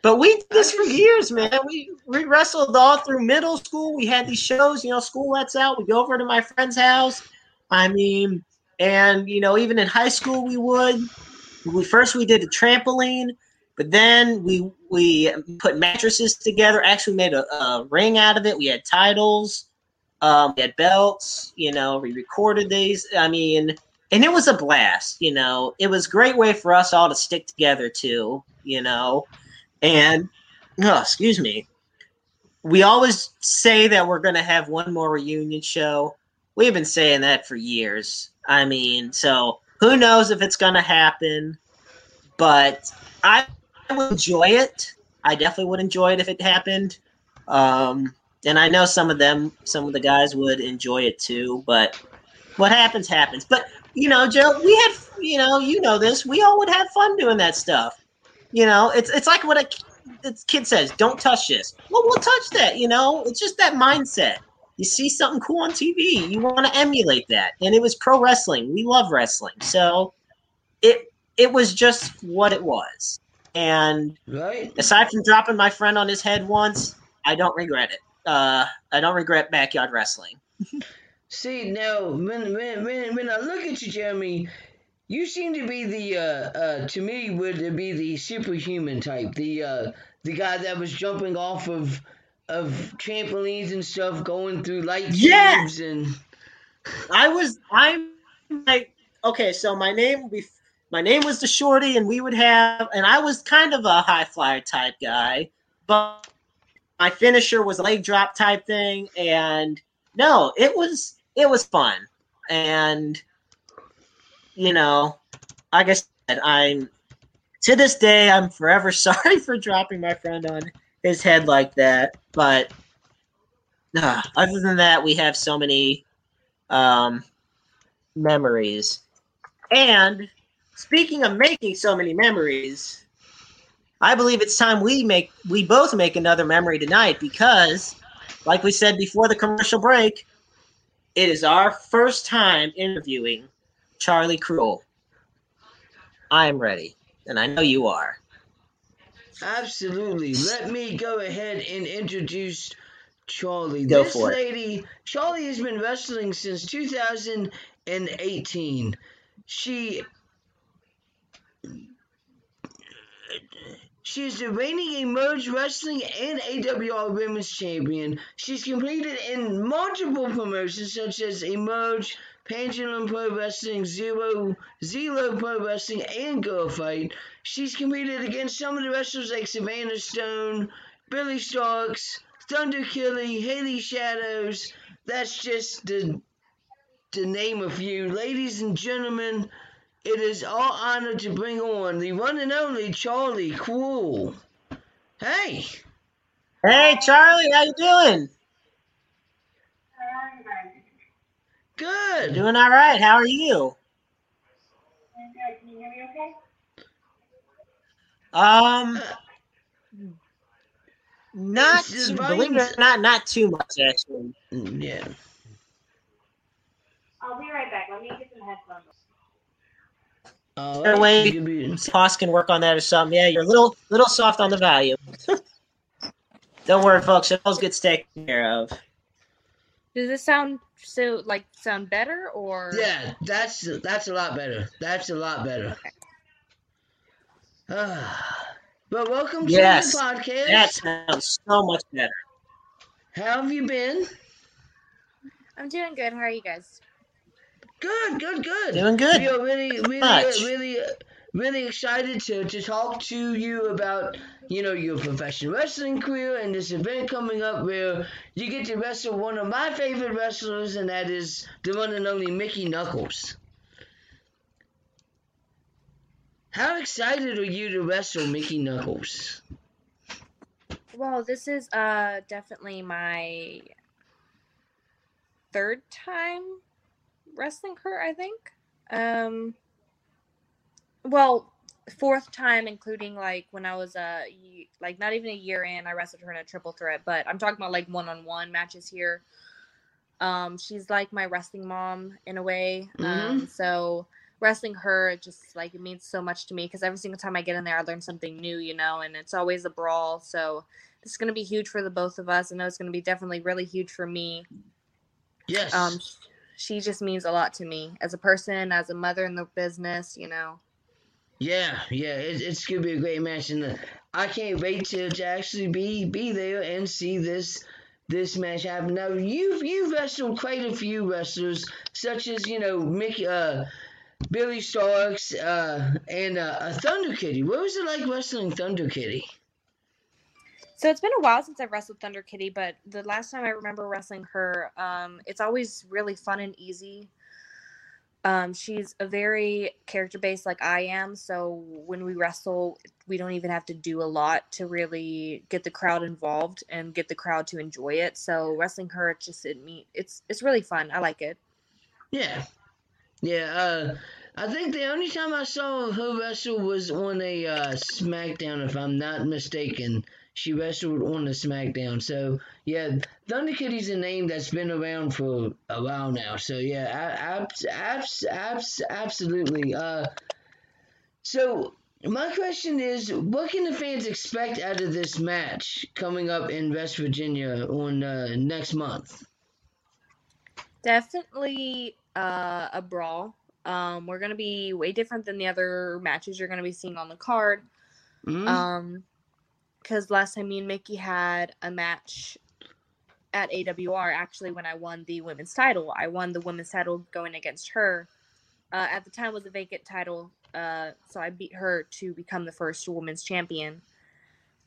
S2: but we did this for years, man. We we wrestled all through middle school. We had these shows, you know, school lets out. We go over to my friend's house. I mean, and you know, even in high school, we would. We first we did a trampoline, but then we we put mattresses together. Actually, made a, a ring out of it. We had titles. Um, we had belts. You know, we recorded these. I mean, and it was a blast. You know, it was a great way for us all to stick together too. You know, and oh, excuse me. We always say that we're going to have one more reunion show. We've been saying that for years. I mean, so who knows if it's going to happen? But I would enjoy it. I definitely would enjoy it if it happened. Um, and I know some of them, some of the guys would enjoy it too. But what happens, happens. But you know, Joe, we had, you know, you know this. We all would have fun doing that stuff. You know, it's it's like what a it's kid says, "Don't touch this." Well, we'll touch that. You know, it's just that mindset. You see something cool on TV, you want to emulate that. And it was pro wrestling. We love wrestling, so it it was just what it was. And
S3: Right?
S2: aside from dropping my friend on his head once, I don't regret it. Uh, I don't regret backyard wrestling.
S3: See now, when when when when I look at you, Jeremy, you seem to be the uh, uh to me would be the superhuman type, the uh the guy that was jumping off of of trampolines and stuff, going through light
S2: Yes!
S3: and
S2: I was I'm like okay, so my name be my name was the shorty, and we would have and I was kind of a high flyer type guy, but my finisher was a leg drop type thing, and no, it was it was fun, and you know, like I said, I'm to this day I'm forever sorry for dropping my friend on his head like that, but uh, other than that, we have so many um, memories. And speaking of making so many memories, I believe it's time we make we both make another memory tonight because, like we said before the commercial break, it is our first time interviewing Charlie Kruel. I am ready, and I know you are.
S3: Absolutely. Let me go ahead and introduce Charlie.
S2: Go
S3: this
S2: for it.
S3: lady, Charlie has been wrestling since 2018. She She is the reigning Emerge Wrestling and AWR Women's Champion. She's competed in multiple promotions such as Emerge, Pendulum Pro Wrestling, Zero, Zero Pro Wrestling, and Girl Fight. She's competed against some of the wrestlers like Savannah Stone, Billie Starkz, Thunder Kitty, Haley Shadows. That's just the to name a few. Ladies and gentlemen, it is our honor to bring on the one and only Charlie Kruel. Hey,
S2: Hey, Charlie, how you doing?
S3: Good.
S2: Doing all right. How are you? Um, not too, believe it or not, not too much actually.
S3: Mm, Yeah.
S7: I'll be right back. Let me get some headphones.
S3: All
S2: Fair
S3: right,
S2: way.
S3: you be-
S2: Poss can work on that or something. Yeah, you're a little little soft on the value. Don't worry, folks. It all gets taken care of.
S7: Does this sound so like sound better or?
S3: Yeah, that's that's a lot better. That's a lot better. but welcome
S2: Yes,
S3: to the podcast.
S2: That sounds so much better.
S3: How have you been?
S7: I'm doing good. How are you guys?
S3: Good, good, good.
S2: Doing good.
S3: We are really, really,
S2: Much.
S3: really, really excited to, to talk to you about, you know, your professional wrestling career and this event coming up where you get to wrestle one of my favorite wrestlers, and that is the one and only Mickie Knuckles. How excited are you to wrestle Mickie Knuckles?
S7: Well, this is uh definitely my third time wrestling her, I think. Um well, fourth time including like when I was uh like not even a year in, I wrestled her in a triple threat, but I'm talking about like one-on-one matches here. Um she's like my wrestling mom in a way. Um so wrestling her just like it means so much to me because every single time I get in there I learn something new, you know, and it's always a brawl. So it's going to be huge for the both of us. I know it's going to be definitely really huge for me.
S3: Yes.
S7: Um, she just means a lot to me as a person, as a mother in the business. You know.
S3: Yeah, yeah, it, it's gonna be a great match, and uh, I can't wait to, to actually be be there and see this this match happen. Now you've you've wrestled quite a few wrestlers, such as you know Mick, uh, Billie Starkz, uh, and uh, uh, Thunder Kitty. What was it like wrestling Thunder Kitty?
S7: So it's been a while since I've wrestled Thunder Kitty, but the last time I remember wrestling her, um, it's always really fun and easy. Um, she's a very character based like I am, so when we wrestle, we don't even have to do a lot to really get the crowd involved and get the crowd to enjoy it. So wrestling her, it just it me, it's it's really fun. I like it.
S3: Yeah, yeah. Uh, I think the only time I saw her wrestle was on a uh, SmackDown, if I'm not mistaken. She wrestled on the SmackDown. So yeah, Thunder Kitty's a name that's been around for a while now. So yeah, abs, abs, abs, absolutely. Uh, so my question is, what can the fans expect out of this match coming up in West Virginia on uh, next month?
S7: Definitely uh, a brawl. Um, we're gonna be way different than the other matches you're gonna be seeing on the card.
S3: Mhm.
S7: Um, because last time me and Mickie had a match at AWR, actually, when I won the women's title, I won the women's title going against her. Uh, at the time, was a vacant title, uh, so I beat her to become the first women's champion.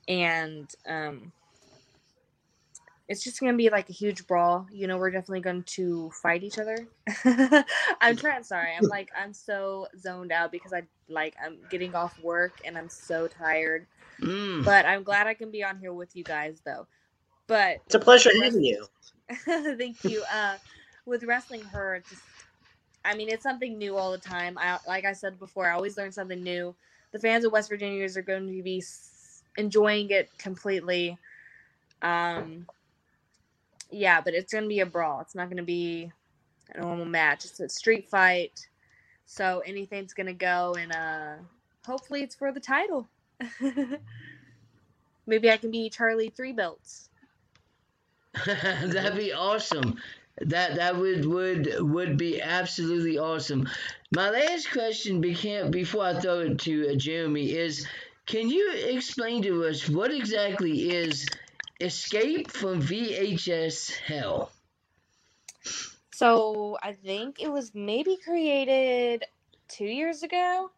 S7: And um, it's just gonna be like a huge brawl. You know, we're definitely going to fight each other. I'm trying. Sorry, I'm like I'm so zoned out because I like I'm getting off work and I'm so tired.
S3: Mm.
S7: But I'm glad I can be on here with you guys though. But
S2: It's a pleasure having you.
S7: thank you. Uh, with wrestling her, just I mean, it's something new all the time. I like I said before, I always learn something new. The fans of West Virginians are going to be enjoying it completely. Um, yeah, but it's going to be a brawl. It's not going to be a normal match. It's a street fight, so anything's going to go, and uh, hopefully, it's for the title. Maybe I can be Charlie Three Belts.
S3: That'd be awesome. That that would would would be absolutely awesome. My last question became before I throw it to uh, Jeremy is, can you explain to us what exactly is Escape from VHS Hell?
S7: So I think it was maybe created two years ago.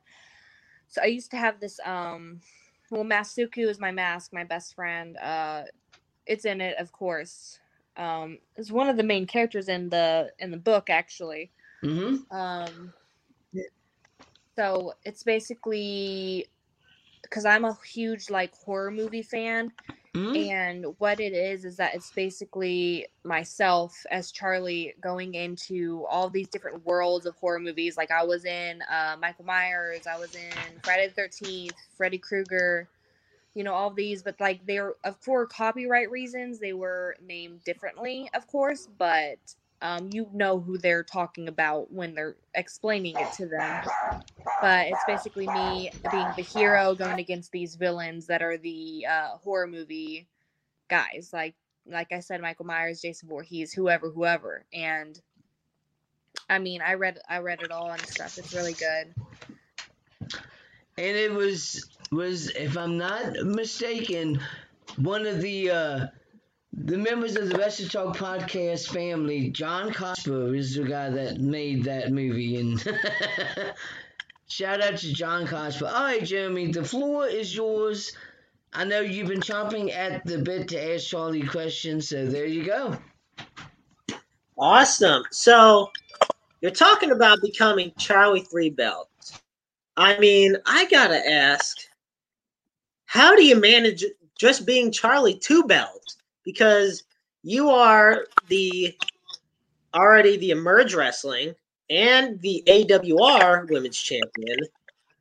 S7: So I used to have this um well Masuku is my mask, my best friend. Uh it's in it, of course. Um it's one of the main characters in the in the book actually.
S3: Mm-hmm.
S7: Um so it's basically because I'm a huge like horror movie fan
S3: mm
S7: and what it is is that it's basically myself as Charlie going into all these different worlds of horror movies. Like I was in uh, Michael Myers, I was in Friday the Thirteenth, Freddy Krueger, you know all these. But like they're for copyright reasons, they were named differently, of course. But um, you know who they're talking about when they're explaining it to them. But it's basically me being the hero going against these villains that are the uh, horror movie guys. Like like I said, Michael Myers, Jason Voorhees, whoever, whoever. And I mean, I read I read it all and stuff. It's really good.
S3: and it was was if I'm not mistaken, one of the uh, the members of the Wrestle Talk podcast family, John Cosper, is the guy that made that movie, and shout out to John Cosper. All right, Jeremy, the floor is yours. I know you've been chomping at the bit to ask Charlie questions, so there you go.
S2: Awesome. So you're talking about becoming Charlie Three Belt. I mean, I gotta ask, how do you manage just being Charlie Two Belt? Because you are the already the Emerge Wrestling and the AWR Women's Champion.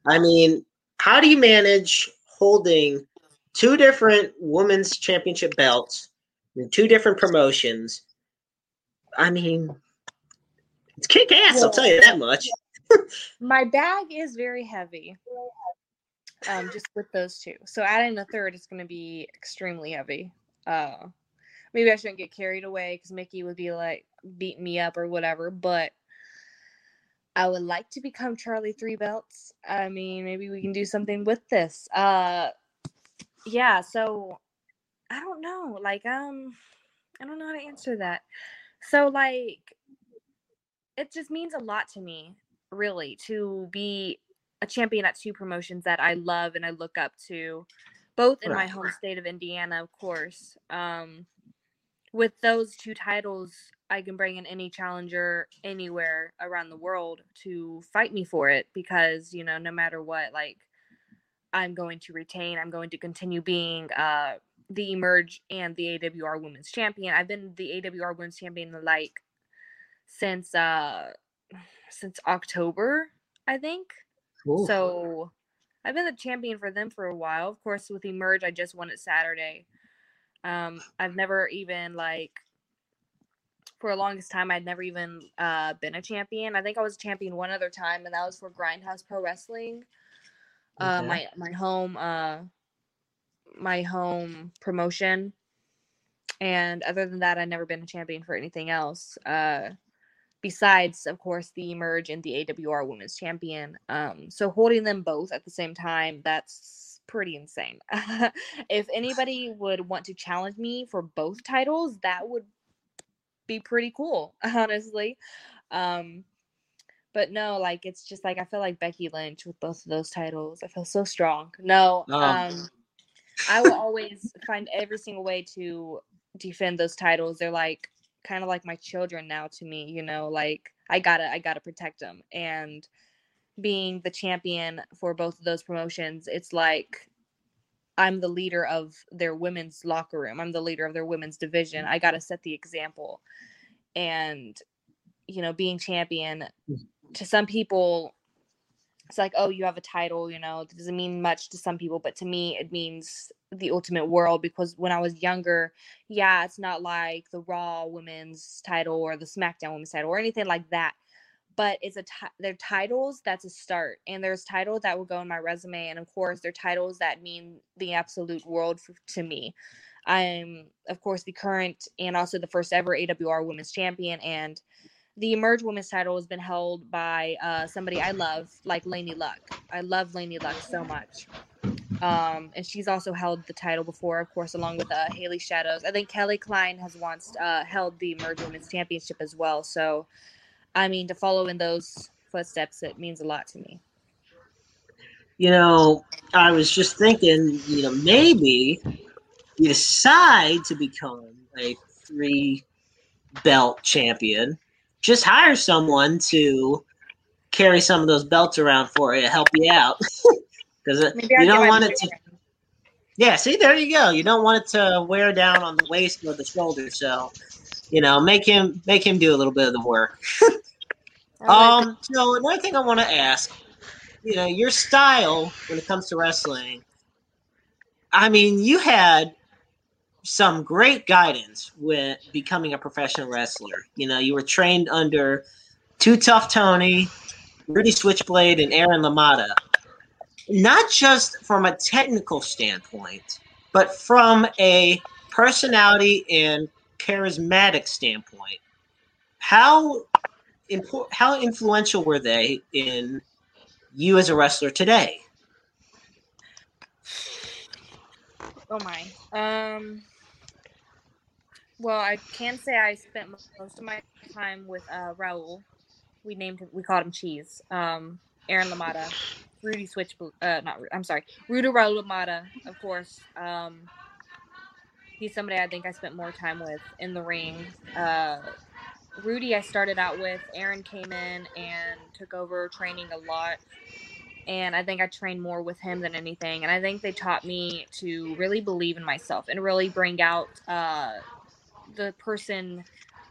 S2: I mean, how do you manage holding two different women's championship belts in two different promotions? I mean, it's kick ass, I'll tell you that much.
S7: My bag is very heavy. Um, just with those two. So adding a third is going to be extremely heavy. Uh, maybe I shouldn't get carried away because Mickie would be like beating me up or whatever. But I would like to become Charlie Three Belts. I mean, maybe we can do something with this. Uh, yeah. So I don't know. Like, um, I don't know how to answer that. So like, it just means a lot to me really to be a champion at two promotions that I love and I look up to, both in my home state of Indiana, of course. Um, with those two titles, I can bring in any challenger anywhere around the world to fight me for it because, you know, no matter what, like, I'm going to retain, I'm going to continue being uh, the Emerge and the AWR Women's Champion. I've been the AWR Women's Champion like since uh since October, I think. So I've been the champion for them for a while. Of course, with Emerge, I just won it Saturday. Um, I've never even like for the longest time I'd never even uh been a champion. I think I was a champion one other time, and that was for Grindhouse Pro Wrestling. Uh,
S2: Okay.
S7: my my home uh my home promotion. And other than that, I've never been a champion for anything else. Uh, besides, of course, the Emerge and the AWR Women's Champion. Um, so holding them both at the same time, that's pretty insane. if anybody would want to challenge me for both titles, that would be pretty cool, honestly. Um, but no, like it's just like I feel like Becky Lynch with both of those titles. I feel so strong. No,
S2: Oh.
S7: um, I will always find every single way to defend those titles. They're like kind of like my children now to me, you know, like I gotta I gotta protect them. And being the champion for both of those promotions, it's like I'm the leader of their women's locker room. I'm the leader of their women's division. I gotta set the example. And you know, being champion mm. to some people it's like oh you have a title you know it doesn't mean much to some people but to me it means the ultimate world because when i was younger yeah it's not like the raw women's title or the smackdown women's title or anything like that but it's a ti- they're titles that's a start and there's titles that will go in my resume and of course they're titles that mean the absolute world f- to me. I'm of course the current and also the first ever awr women's champion and the Emerge Women's title has been held by uh, somebody I love, like Lainey Luck. I love Lainey Luck so much. Um, and she's also held the title before, of course, along with uh, Haley Shadows. I think Kelly Klein has once uh, held the Emerge Women's Championship as well. So, I mean, to follow in those footsteps, it means a lot to me.
S2: you know, I was just thinking, you know, maybe you decide to become a three belt champion, just hire someone to carry some of those belts around for you, help you out. Because you
S7: I'll
S2: don't want it to, yeah, see, there you go. You don't want it to wear down on the waist or the shoulder. So, you know, make him make him do a little bit of the work. Um, so another thing I want to ask, you know, your style when it comes to wrestling. I mean, you had some great guidance with becoming a professional wrestler. You know, you were trained under Too Tough Tony, Rudy Switchblade, and Aaron Lamada. Not just from a technical standpoint, but from a personality and charismatic standpoint. How impor- how influential were they in you as a wrestler today?
S7: Oh my. Um. Well, I can say I spent most of my time with uh, Raul. We named him. We called him Cheese. Um, Aaron Lamada, Rudy Switch. Uh, not. I'm sorry, Rudy Raul Lamada, of course. Um, he's somebody I think I spent more time with in the ring. Uh, Rudy, I started out with. Aaron came in and took over training a lot. And I think I trained more with him than anything. And I think they taught me to really believe in myself and really bring out uh, the person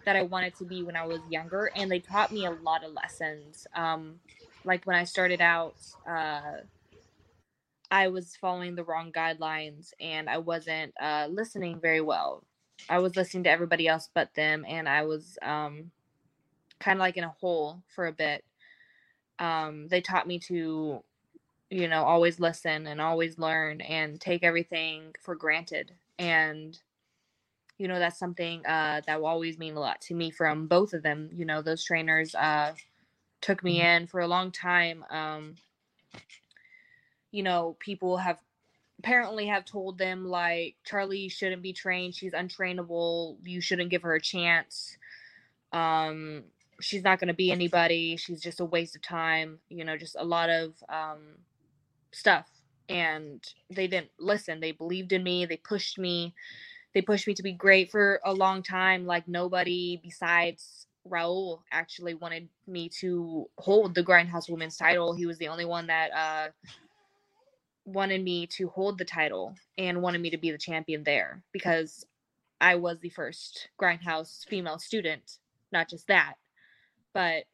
S7: that I wanted to be when I was younger. And they taught me a lot of lessons. Um, like when I started out, uh, I was following the wrong guidelines and I wasn't uh, listening very well. I was listening to everybody else but them, and I was um, kind of like in a hole for a bit. Um, they taught me to, you know, always listen and always learn and take everything for granted. And, you know, that's something uh, that will always mean a lot to me from both of them. You know, those trainers uh, took me in for a long time. Um, you know, people have apparently have told them like Charlie shouldn't be trained. She's untrainable. You shouldn't give her a chance. Um, she's not going to be anybody. She's just a waste of time. You know, just a lot of um, stuff. And they didn't listen. They believed in me. They pushed me. They pushed me to be great for a long time. Like nobody besides Raul actually wanted me to hold the Grindhouse Women's title. He was the only one that uh, wanted me to hold the title and wanted me to be the champion there because I was the first Grindhouse female student. Not just that, but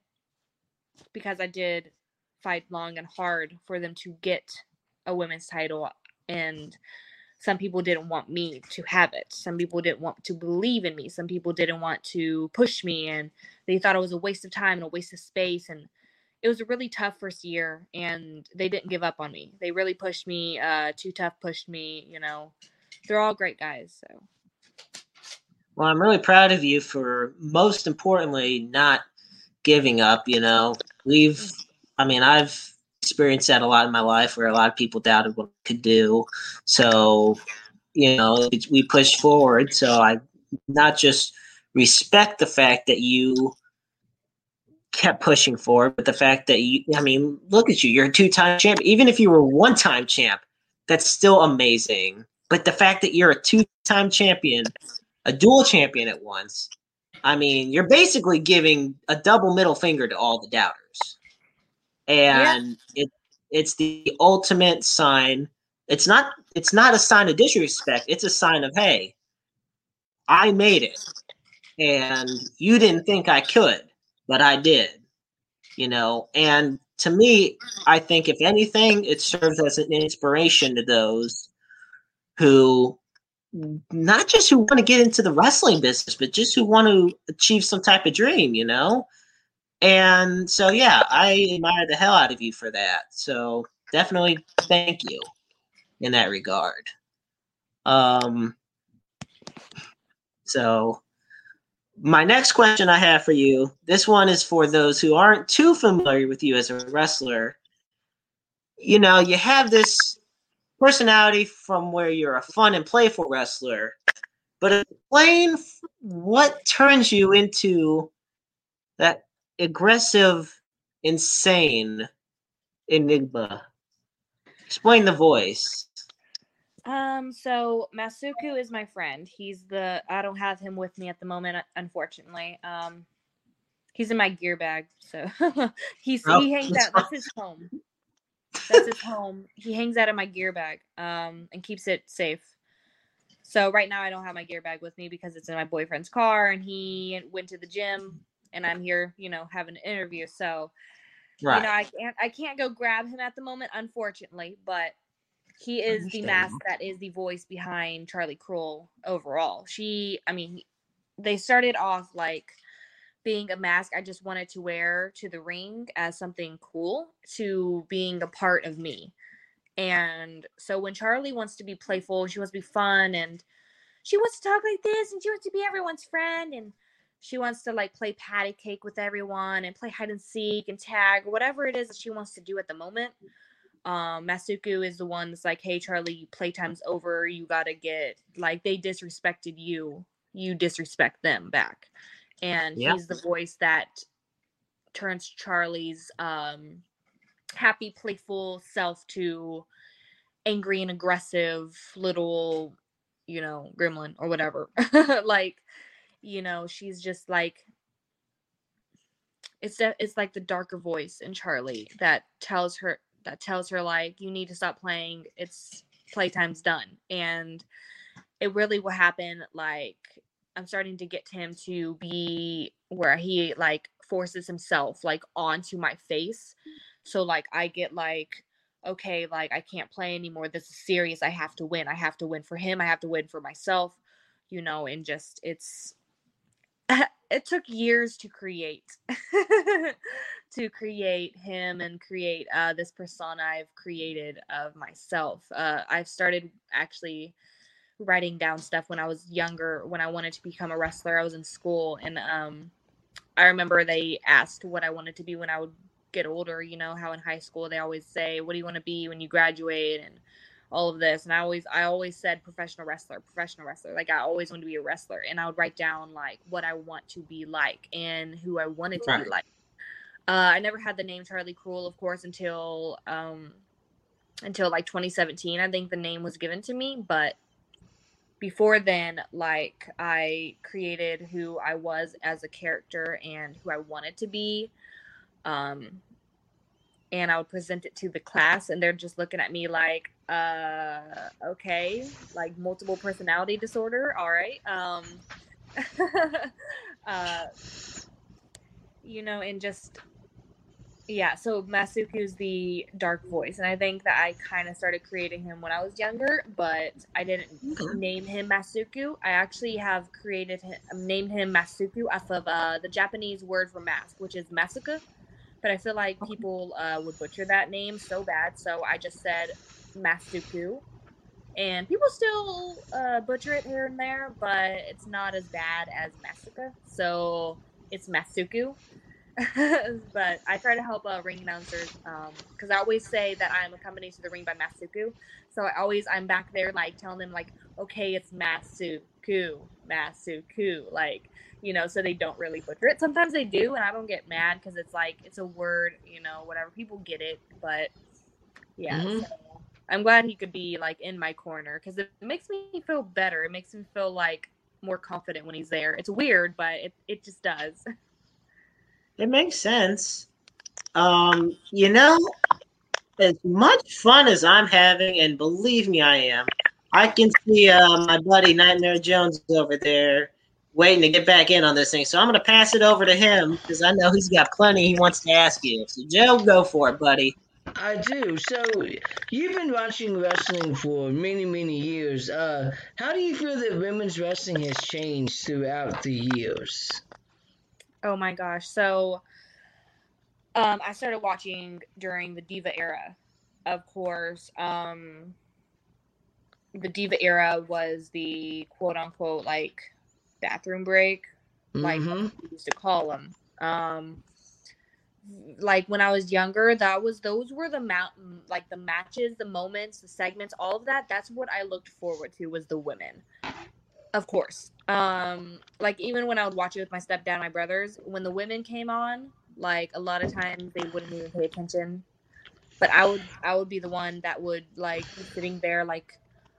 S7: because I did fight long and hard for them to get a women's title and some people didn't want me to have it. Some people didn't want to believe in me. Some people didn't want to push me and they thought it was a waste of time and a waste of space and it was a really tough first year and they didn't give up on me. They really pushed me uh too tough pushed me you know. They're all great guys so.
S2: Well, I'm really proud of you for most importantly not giving up. You know, we've, I mean, I've experienced that a lot in my life where a lot of people doubted what I could do. So, you know, we pushed forward. So I not just respect the fact that you kept pushing forward, but the fact that you, I mean, look at you, you're a two time champ. Even if you were one time champ, that's still amazing. But the fact that you're a two time champion, a dual champion at once, I mean, you're basically giving a double middle finger to all the doubters. And it it's the ultimate sign. It's not it's not a sign of disrespect, it's a sign of hey, I made it. And you didn't think I could, but I did. You know, and to me, I think if anything, it serves as an inspiration to those who not just who want to get into the wrestling business, but just who want to achieve some type of dream, you know? And so, yeah, I admire the hell out of you for that. So definitely thank you in that regard. Um, so my next question I have for you, this one is for those who aren't too familiar with you as a wrestler. You know, you have this personality from where you're a fun and playful wrestler, but explain what turns you into that aggressive, insane enigma. Explain the voice.
S7: Um, so Masuku is my friend. He's the I don't have him with me at the moment, unfortunately. Um, he's in my gear bag, so he's
S2: Oh,
S7: he hangs out. That's his home. That's his home. He hangs out in my gear bag, um, and keeps it safe. So right now I don't have my gear bag with me because it's in my boyfriend's car, and he went to the gym, and I'm here, you know, having an interview. So
S2: Right.
S7: you know, I can't I can't go grab him at the moment, unfortunately, but he is the mask that is the voice behind Charlie Kruel overall. She, I mean, they started off like being a mask I just wanted to wear to the ring as something cool to being a part of me. And so when Charlie wants to be playful, she wants to be fun and she wants to talk like this and she wants to be everyone's friend and she wants to like play patty cake with everyone and play hide and seek and tag whatever it is that she wants to do at the moment Um, Masuku is the one that's like, "Hey, Charlie, playtime's over. You gotta get like they disrespected you. You disrespect them back." And
S2: Yeah.
S7: he's the voice that turns Charlie's um, happy, playful self to angry and aggressive little, you know, gremlin or whatever. like, you know, she's just like it's de- it's like the darker voice in Charlie that tells her that tells her like you need to stop playing. It's playtime's done. And it really will happen like I'm starting to get him to be where he like forces himself like onto my face. So like I get like okay, like I can't play anymore. This is serious. I have to win. I have to win for him. I have to win for myself, you know, and just it's it took years to create to create him and create uh, this persona I've created of myself. Uh, I've started actually writing down stuff when I was younger. When I wanted to become a wrestler, I was in school, and um, I remember they asked what I wanted to be when I would get older. You know how in high school they always say, "What do you want to be when you graduate?" and all of this and i always i always said professional wrestler professional wrestler like i always wanted to be a wrestler and i would write down like what i want to be like and who i wanted to
S2: Right.
S7: be like uh, i never had the name Charlie Kruel of course until um until like 2017 i think the name was given to me but before then like i created who i was as a character and who i wanted to be um and I would present it to the class, and they're just looking at me like, uh, okay, like multiple personality disorder. All right. Um, uh, you know, and just, yeah. So Masuku's the dark voice, and I think that I kind of started creating him when I was younger, but I didn't
S2: Okay.
S7: name him Masuku. I actually have created him, named him Masuku off of uh, the Japanese word for mask, which is masuka but I feel like people uh, would butcher that name so bad. So I just said Masuku. And people still uh, butcher it here and there, but it's not as bad as Masuka. So it's Masuku. but I try to help uh, ring announcers because I always say that I'm accompanied to the ring by Masuku. So I always I'm back there like telling them like, okay, it's Masuku, Masuku, like you know, so they don't really butcher it. Sometimes they do, and I don't get mad because it's like it's a word, you know, whatever. People get it, but yeah.
S3: Mhm.
S7: So I'm glad he could be like in my corner because it makes me feel better. It makes me feel like more confident when he's there. It's weird, but it it just does.
S2: It makes sense. Um, you know, as much fun as I'm having, and believe me, I am. I can see uh, my buddy Nightmare Jones over there waiting to get back in on this thing. So I'm going to pass it over to him because I know he's got plenty he wants to ask you. So Joe, go for it, buddy.
S3: I do. So you've been watching wrestling for many, many years. Uh, how do you feel that women's wrestling has changed throughout the years?
S7: Oh my gosh. So um I started watching during the Diva era. Of course, um the Diva era was the quote unquote like bathroom break, like
S3: hmm
S7: we used to call them. Um like when I was younger, that was those were the mountain like the matches, the moments, the segments, all of that. That's what I looked forward to was the women. Of course. Um, like even when I would watch it with my stepdad and my brothers, when the women came on, like a lot of times they wouldn't even pay attention. But I would I would be the one that would like be sitting there like,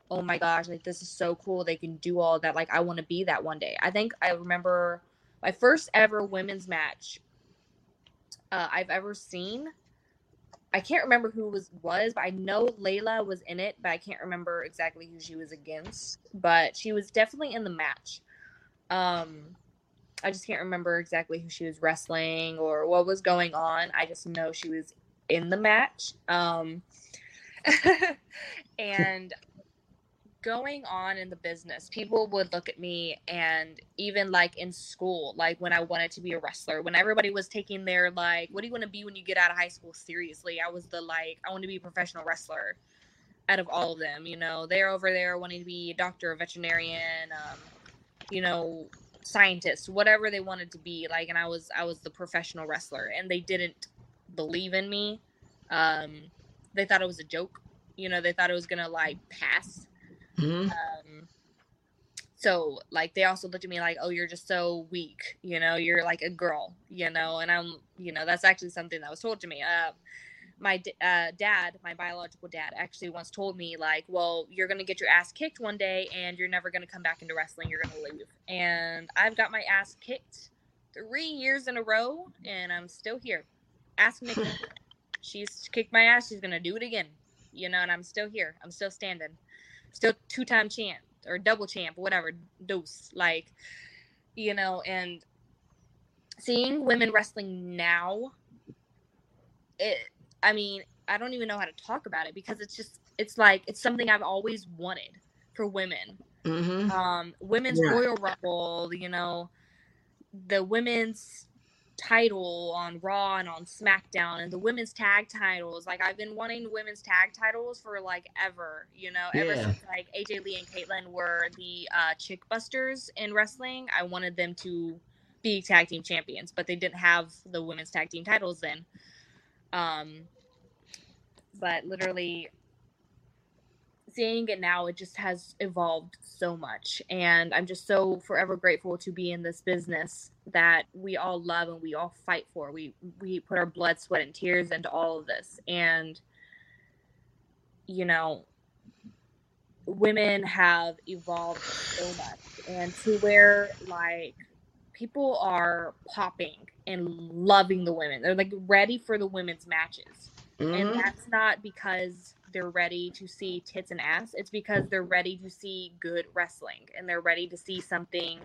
S7: oh my gosh, like this is so cool. They can do all that. Like I want to be that one day. I think I remember my first ever women's match uh, I've ever seen. I can't remember who was was, but I know Layla was in it, but I can't remember exactly who she was against. But she was definitely in the match. Um, I just can't remember exactly who she was wrestling or what was going on. I just know she was in the match. Um, and going on in the business, people would look at me and even like in school, like when I wanted to be a wrestler, when everybody was taking their like, what do you want to be when you get out of high school seriously? I was the like, I want to be a professional wrestler out of all of them. You know, they're over there wanting to be a doctor, a veterinarian, um, you know, scientist, whatever they wanted to be. Like, and I was, I was the professional wrestler, and they didn't believe in me. Um, they thought it was a joke. You know, they thought it was gonna like pass.
S3: Hmm
S7: Um, so like they also looked at me like, oh, you're just so weak. You know, you're like a girl. You know, and I'm, you know, that's actually something that was told to me. Uh, my d- uh, dad, my biological dad, actually once told me like, well, you're gonna get your ass kicked one day, and you're never gonna come back into wrestling. You're gonna leave. And I've got my ass kicked three years in a row, and I'm still here. Ask Nikki. She's kicked my ass. She's gonna do it again. You know, and I'm still here. I'm still standing. Still two time champ or double champ, whatever. Dose. Like, you know, and seeing women wrestling now, it. I mean, I don't even know how to talk about it because it's just it's like it's something I've always wanted for women
S3: hmm
S7: um women's
S2: Yeah.
S7: royal rumble you know the women's title on raw and on smackdown and the women's tag titles. Like i've been wanting women's tag titles for like ever you know? Ever since like aj lee and Kaitlyn were the uh Chickbusters in wrestling i wanted them to be tag team champions but they didn't have the women's tag team titles then. Um but literally seeing it now it just has evolved so much. And i'm just so forever grateful to be in this business that we all love and we all fight for. We we put our blood sweat and tears into all of this. And you know women have evolved so much. And to where like people are popping and loving the women. They're like ready for the women's matches. And
S3: hmm
S7: that's not because they're ready to see tits and ass it's because they're ready to see good wrestling and they're ready to see something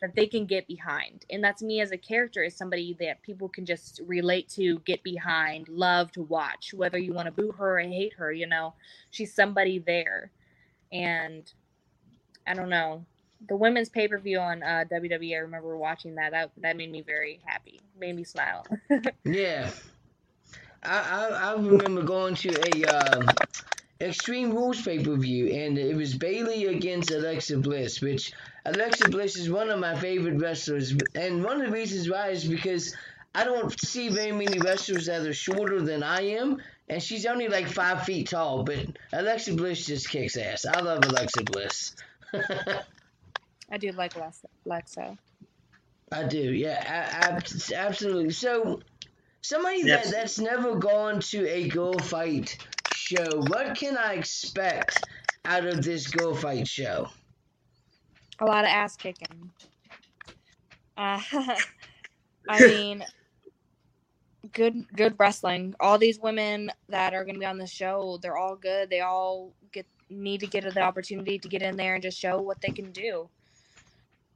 S7: that they can get behind and that's me as a character as somebody that people can just relate to get behind love to watch whether you want to boo her or hate her you know she's somebody there and i don't know the women's pay-per-view on uh, WWE, I remember watching that. That that made me very happy. Made me smile.
S3: Yeah. I, I, I remember going to a um Extreme Rules pay per view, and it was Bayley against Alexa Bliss, which Alexa Bliss is one of my favorite wrestlers. And one of the reasons why is because I don't see very many wrestlers that are shorter than I am, and she's only like five feet tall, but Alexa Bliss just kicks ass. I love Alexa Bliss.
S7: I do like Alexa.
S3: I do, yeah, a- ab- absolutely. So, somebody
S2: Yes.
S3: that, that's never gone to a girl fight show, what can I expect out of this girl fight show?
S7: A lot of ass kicking. Uh, I mean, good good wrestling. All these women that are going to be on the show, they're all good. They all get need to get the opportunity to get in there and just show what they can do.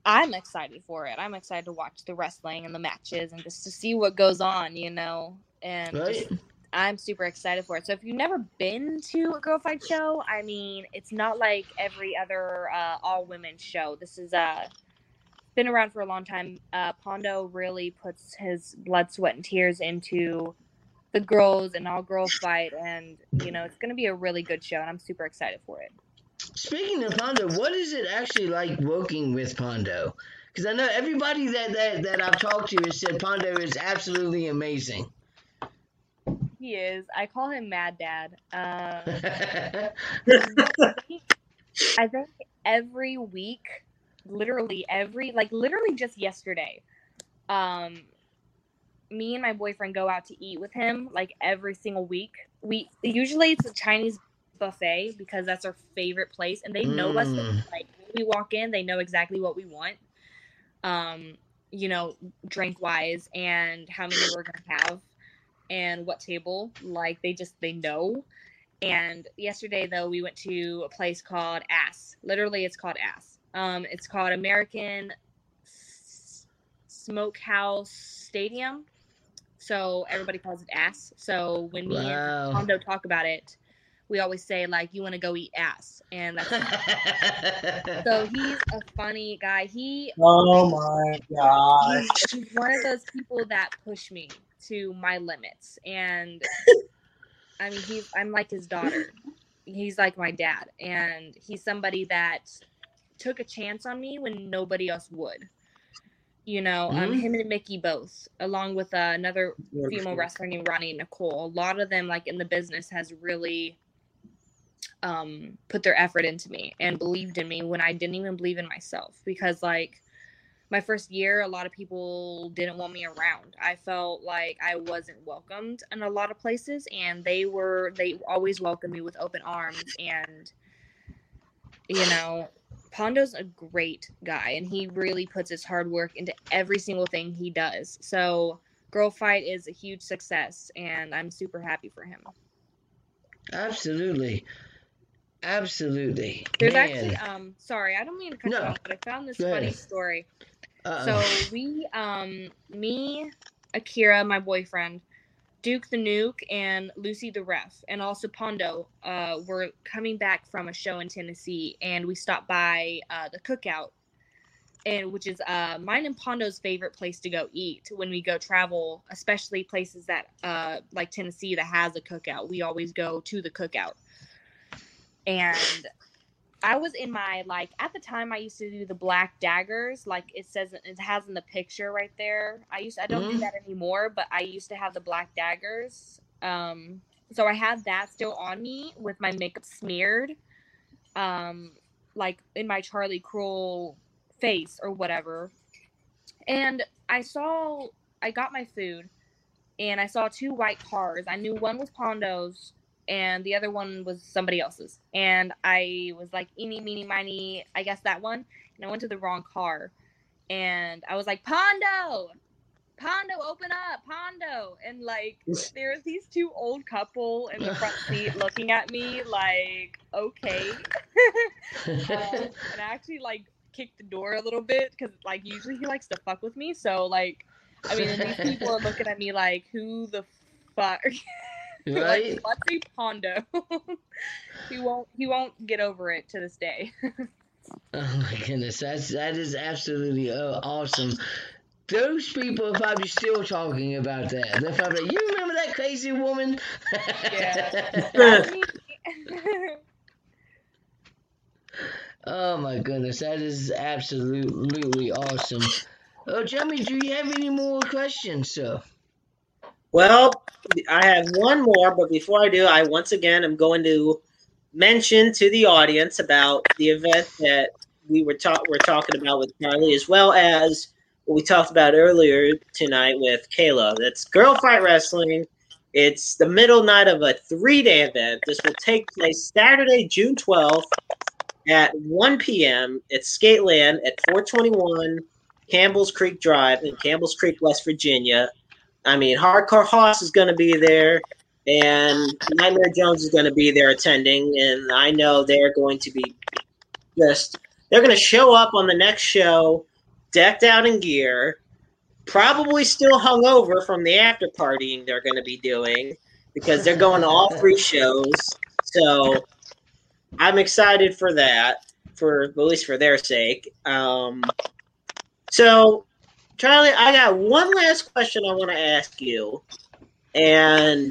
S7: I'm excited for it. I'm excited to watch the wrestling and the matches and just to see what goes on, you know. And just I'm super excited for it. So if you've never been to a girl fight show, I mean, it's not like every other uh, all women show. This is uh been around for a long time. Uh, Pondo really puts his blood, sweat, and tears into the girls and all girl fight, and you know it's going to be a really good show, and I'm super excited for it.
S3: Speaking of Pondo, what is it actually like working with Pondo? Because I know everybody that, that, that I've talked to has said Pondo is absolutely amazing.
S7: He is. I call him Mad Dad. Um, I think every week, literally every like literally just yesterday, um, me and my boyfriend go out to eat with him like every single week. We usually it's a Chinese buffet because that's our favorite place, and they know us.
S3: Mm.
S7: Like when we walk in, they know exactly what we want. Um, you know, drink wise, and how many we're gonna have, and what table. Like they just they know. And yesterday, though, we went to a place called Ass. Literally, it's called Ass. Um, it's called American S- Smokehouse Stadium. So everybody calls it Ass. So when me
S3: Wow.
S7: and Pondo talk about it, we always say like, "You want to go eat ass," and that's. so he's a funny guy. He
S2: Oh my gosh.
S7: he's, he's one of those people that push me to my limits and i mean he's i'm like his daughter he's like my dad and he's somebody that took a chance on me when nobody else would You know, um,
S3: Mhm.
S7: him and Mickie both, along with uh, another female wrestler named Ronnie Nicole. A lot of them, like in the business, has really um, put their effort into me and believed in me when I didn't even believe in myself. Because like my first year, a lot of people didn't want me around. I felt like I wasn't welcomed in a lot of places, and they were. They always welcomed me with open arms, and you know. Pondo's a great guy and he really puts his hard work into every single thing he does. So Girl Fight is a huge success and I'm super happy for him.
S3: Absolutely. Absolutely.
S7: There's
S3: Man.
S7: actually um sorry, I don't mean to cut you off, but I found this
S3: Go
S7: funny
S3: ahead.
S7: story.
S3: Uh-oh.
S7: So we um me, Akira, my boyfriend, Duke the Nuke, and Lucy the Ref, and also Pondo uh were coming back from a show in Tennessee and we stopped by uh the cookout and which is uh mine and Pondo's favorite place to go eat when we go travel, especially places that uh like Tennessee that has a cookout. We always go to the cookout. And I was in my like at the time I used to do the black daggers, like it says it has in the picture right there. I used I don't do
S3: Mhm.
S7: that anymore, but I used to have the black daggers. Um so I had that still on me with my makeup smeared. Um like in my Charlie Kruel face or whatever. And I saw I got my food and I saw two white cars. I knew one was Pondo's and the other one was somebody else's. And I was like, eeny, meeny, miny, I guess that one. And I went to the wrong car. And I was like, Pondo! Pondo, open up, Pondo! And like, there was these two old couple in the front seat looking at me like, okay. um, and I actually like kicked the door a little bit because like usually he likes to fuck with me. So like, I mean, these people are looking at me like, who the fuck?
S3: right?
S7: like, let's say Pondo. he won't. He won't get over it to this day.
S3: Oh my goodness, that's that is absolutely uh, awesome. Those people are probably still talking about that. They're probably like, you remember that crazy woman?
S7: Yeah.
S3: Oh my goodness, that is absolutely awesome. Oh, Jeremy, do you have any more questions, sir?
S2: Well, I have one more, but before I do, I once again am going to mention to the audience about the event that we were we're talking about with Charlie, as well as what we talked about earlier tonight with Kayla. That's Girl Fight Wrestling. It's the middle night of a three-day event. This will take place Saturday, June 12th at 1 p.m. at Skateland at 421 Campbell's Creek Drive in Campbell's Creek, West Virginia. I mean, Hardcore Hoss is going to be there, and Nightmare Jones is going to be there attending, and I know they're going to be just they're going to show up on the next show decked out in gear, probably still hungover from the after partying they're going to be doing because they're going to all three shows. So I'm excited for that, for at least for their sake. Um, so Charlie, I got one last question I want to ask you, and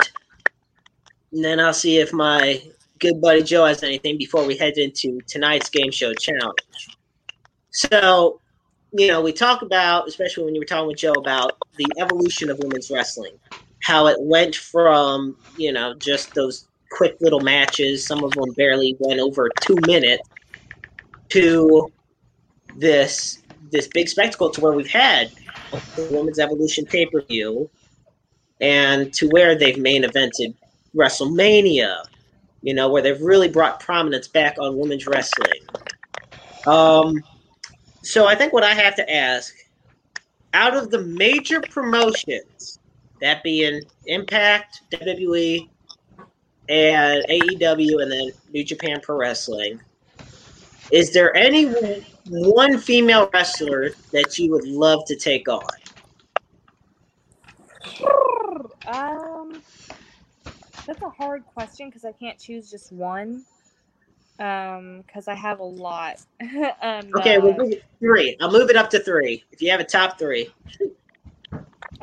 S2: then I'll see if my good buddy Joe has anything before we head into tonight's game show challenge. So, you know, we talk about, especially when you were talking with Joe about the evolution of women's wrestling, how it went from, you know, just those quick little matches, some of them barely went over two minutes, to this this big spectacle to where we've had the women's evolution pay per view, and to where they've main evented WrestleMania, you know, where they've really brought prominence back on women's wrestling. Um, so I think what I have to ask, out of the major promotions, that being Impact, WWE, and AEW, and then New Japan Pro Wrestling, is there any one female wrestler that you would love to take on?
S7: um, that's a hard question because I can't choose just one. Um, because I have a lot. and,
S2: Okay,
S7: uh,
S2: we'll move it three. I'll move it up to three. If you have a top three.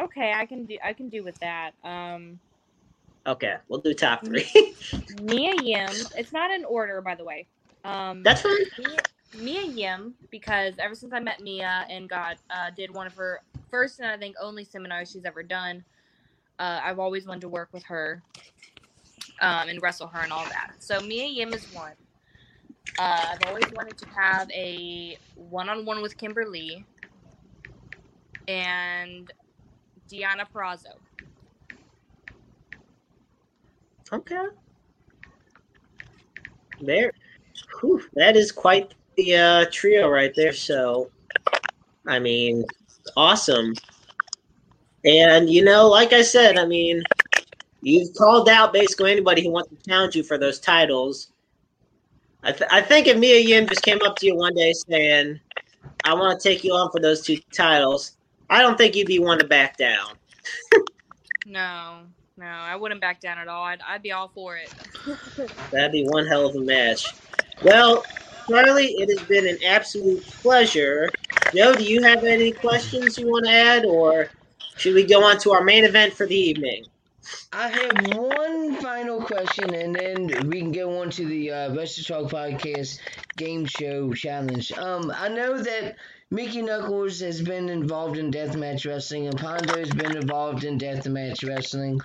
S7: okay, I can do. I can do with that. Um,
S2: Okay, we'll do top three.
S7: Mia Yim. It's not in order, by the way. Um,
S2: That's fine.
S7: Mia, Mia Yim because ever since I met Mia and got uh, did one of her first and I think only seminars she's ever done, uh, I've always wanted to work with her um, and wrestle her and all that. So Mia Yim is one. Uh, I've always wanted to have a one-on-one with Kimber Lee and Deonna Purrazzo.
S2: Okay. There. Whew, that is quite the uh, trio right there. So, I mean, awesome. And, you know, like I said, I mean, you've called out basically anybody who wants to challenge you for those titles. I, th- I think if Mia Yim just came up to you one day saying, I want to take you on for those two titles, I don't think you'd be one to back down.
S7: No, no, I wouldn't back down at all. I'd, I'd be all for it.
S2: That'd be one hell of a match. Well, Charlie, it has been an absolute pleasure. Joe, do you have any questions you want to add, or should we go on to our main event for the evening?
S3: I have one final question, and then we can go on to the uh, Talk Podcast Game Show Challenge. Um, I know that Mickie Knuckles has been involved in deathmatch wrestling, and Pondo has been involved in deathmatch wrestling.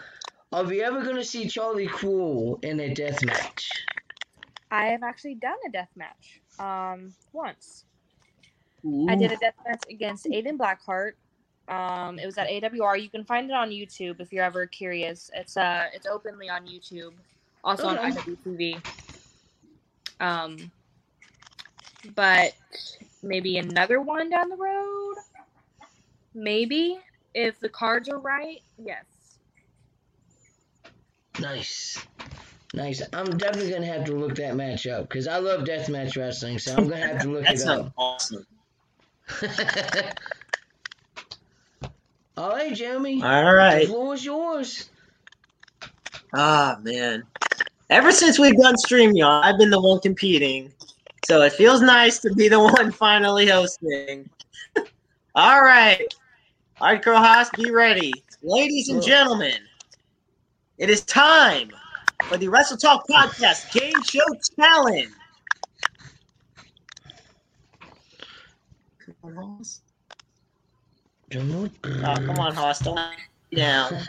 S3: Are we ever going to see Charlie Kruel in a deathmatch?
S7: I have actually done a death match um, once. I did a death match against Aiden Blackheart. Um, it was at AWR. You can find it on YouTube if you're ever curious. It's uh, it's openly on YouTube, also on
S3: Okay.
S7: IWTV. Um, but maybe another one down the road. Maybe if the cards are right. Yes.
S3: Nice. Nice. I'm definitely going to have to look that match up because I love deathmatch wrestling, so I'm going to have to look it up.
S2: awesome.
S3: All right, Jeremy.
S2: All right.
S3: The floor is yours.
S2: Ah, man. Ever since we've done StreamYard, I've been the one competing. So it feels nice to be the one finally hosting. All right. Hardcore Haas, be ready. Ladies and gentlemen, it is time for the Wrestle Talk Podcast Game Show Challenge. Come on, Haas. Oh, come on, Haas. Don't let down.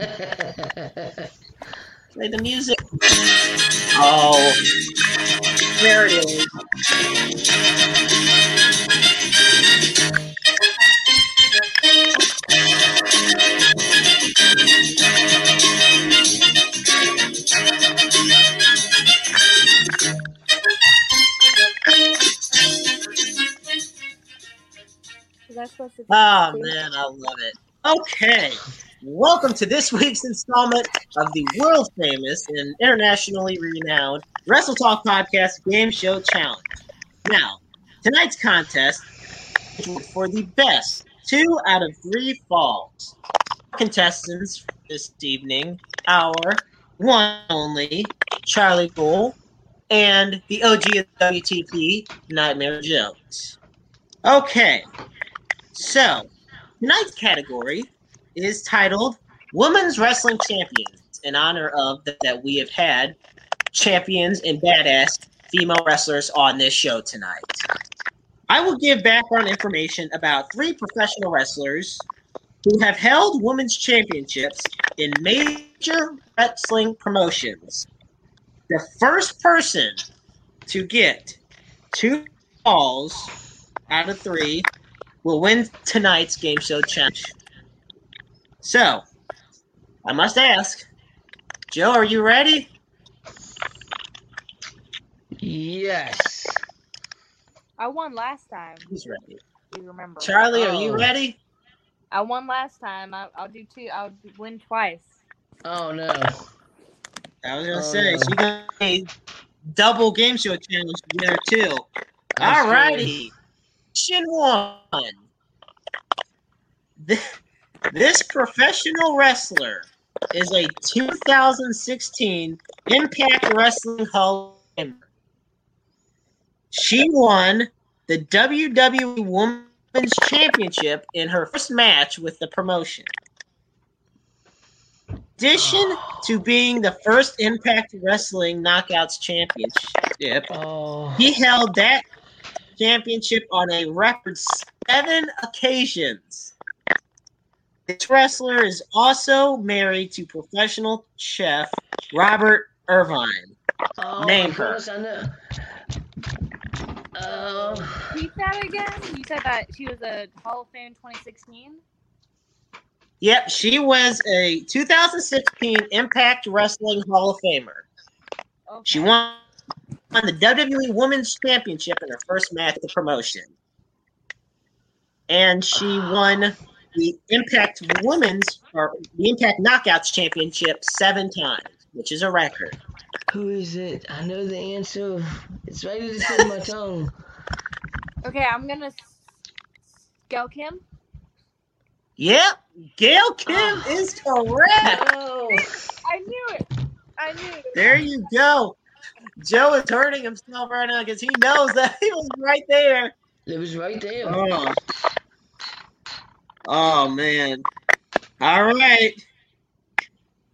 S2: Play the music. Oh, there it is.
S7: Was I supposed to?
S2: Oh man, I love it. Okay, welcome to this week's installment of the world famous and internationally renowned Wrestle Talk Podcast Game Show Challenge. Now, tonight's contest is for the best two out of three falls. Contestants this evening, our one only Charlie Bull and the OG of WTP, Nightmare Jones. Okay, so, tonight's category is titled Women's Wrestling Champions in honor of th- that we have had champions and badass female wrestlers on this show tonight. I will give background information about three professional wrestlers who have held women's championships in major wrestling promotions. The first person to get two falls out of three will win tonight's game show challenge. So, I must ask, Joe, are you ready?
S3: yes.
S7: I won last time.
S2: He's ready.
S7: You remember?
S2: Charlie, are you
S3: Oh.
S2: ready?
S7: I won last time. I, I'll do two. I'll win twice.
S3: Oh, no.
S2: I was gonna
S3: Oh,
S2: say,
S3: no.
S2: so you got a double game show challenge winner too.
S3: That's
S2: All righty. Question one. Th- This professional wrestler is a 2016 Impact Wrestling Hall of Famer. She won the WWE Women's Championship in her first match with the promotion. Addition to being the first Impact Wrestling Knockouts Championship,
S3: Oh.
S2: he held that Championship on a record seven occasions. This wrestler is also married to professional chef Robert Irvine.
S3: Oh,
S2: Name her.
S3: course, I know. Uh,
S7: Repeat that again. You said that she was a Hall of Fame 2016.
S2: Yep, she was a 2016 Impact Wrestling Hall of Famer.
S7: Okay.
S2: She won, won the WWE Women's Championship in her first match of promotion. And she won the Impact Women's or the Impact Knockouts Championship seven times, which is a record.
S3: who is it? I know the answer. It's right at the tip of my tongue.
S7: Okay, I'm gonna s- Gail Kim.
S2: Yep, Gail Kim
S3: Oh.
S2: is correct.
S3: No.
S7: I knew it. I knew it.
S2: There you go. Joe is hurting himself right now because he knows that he was right there.
S3: It was right there.
S2: Oh. oh man. All right.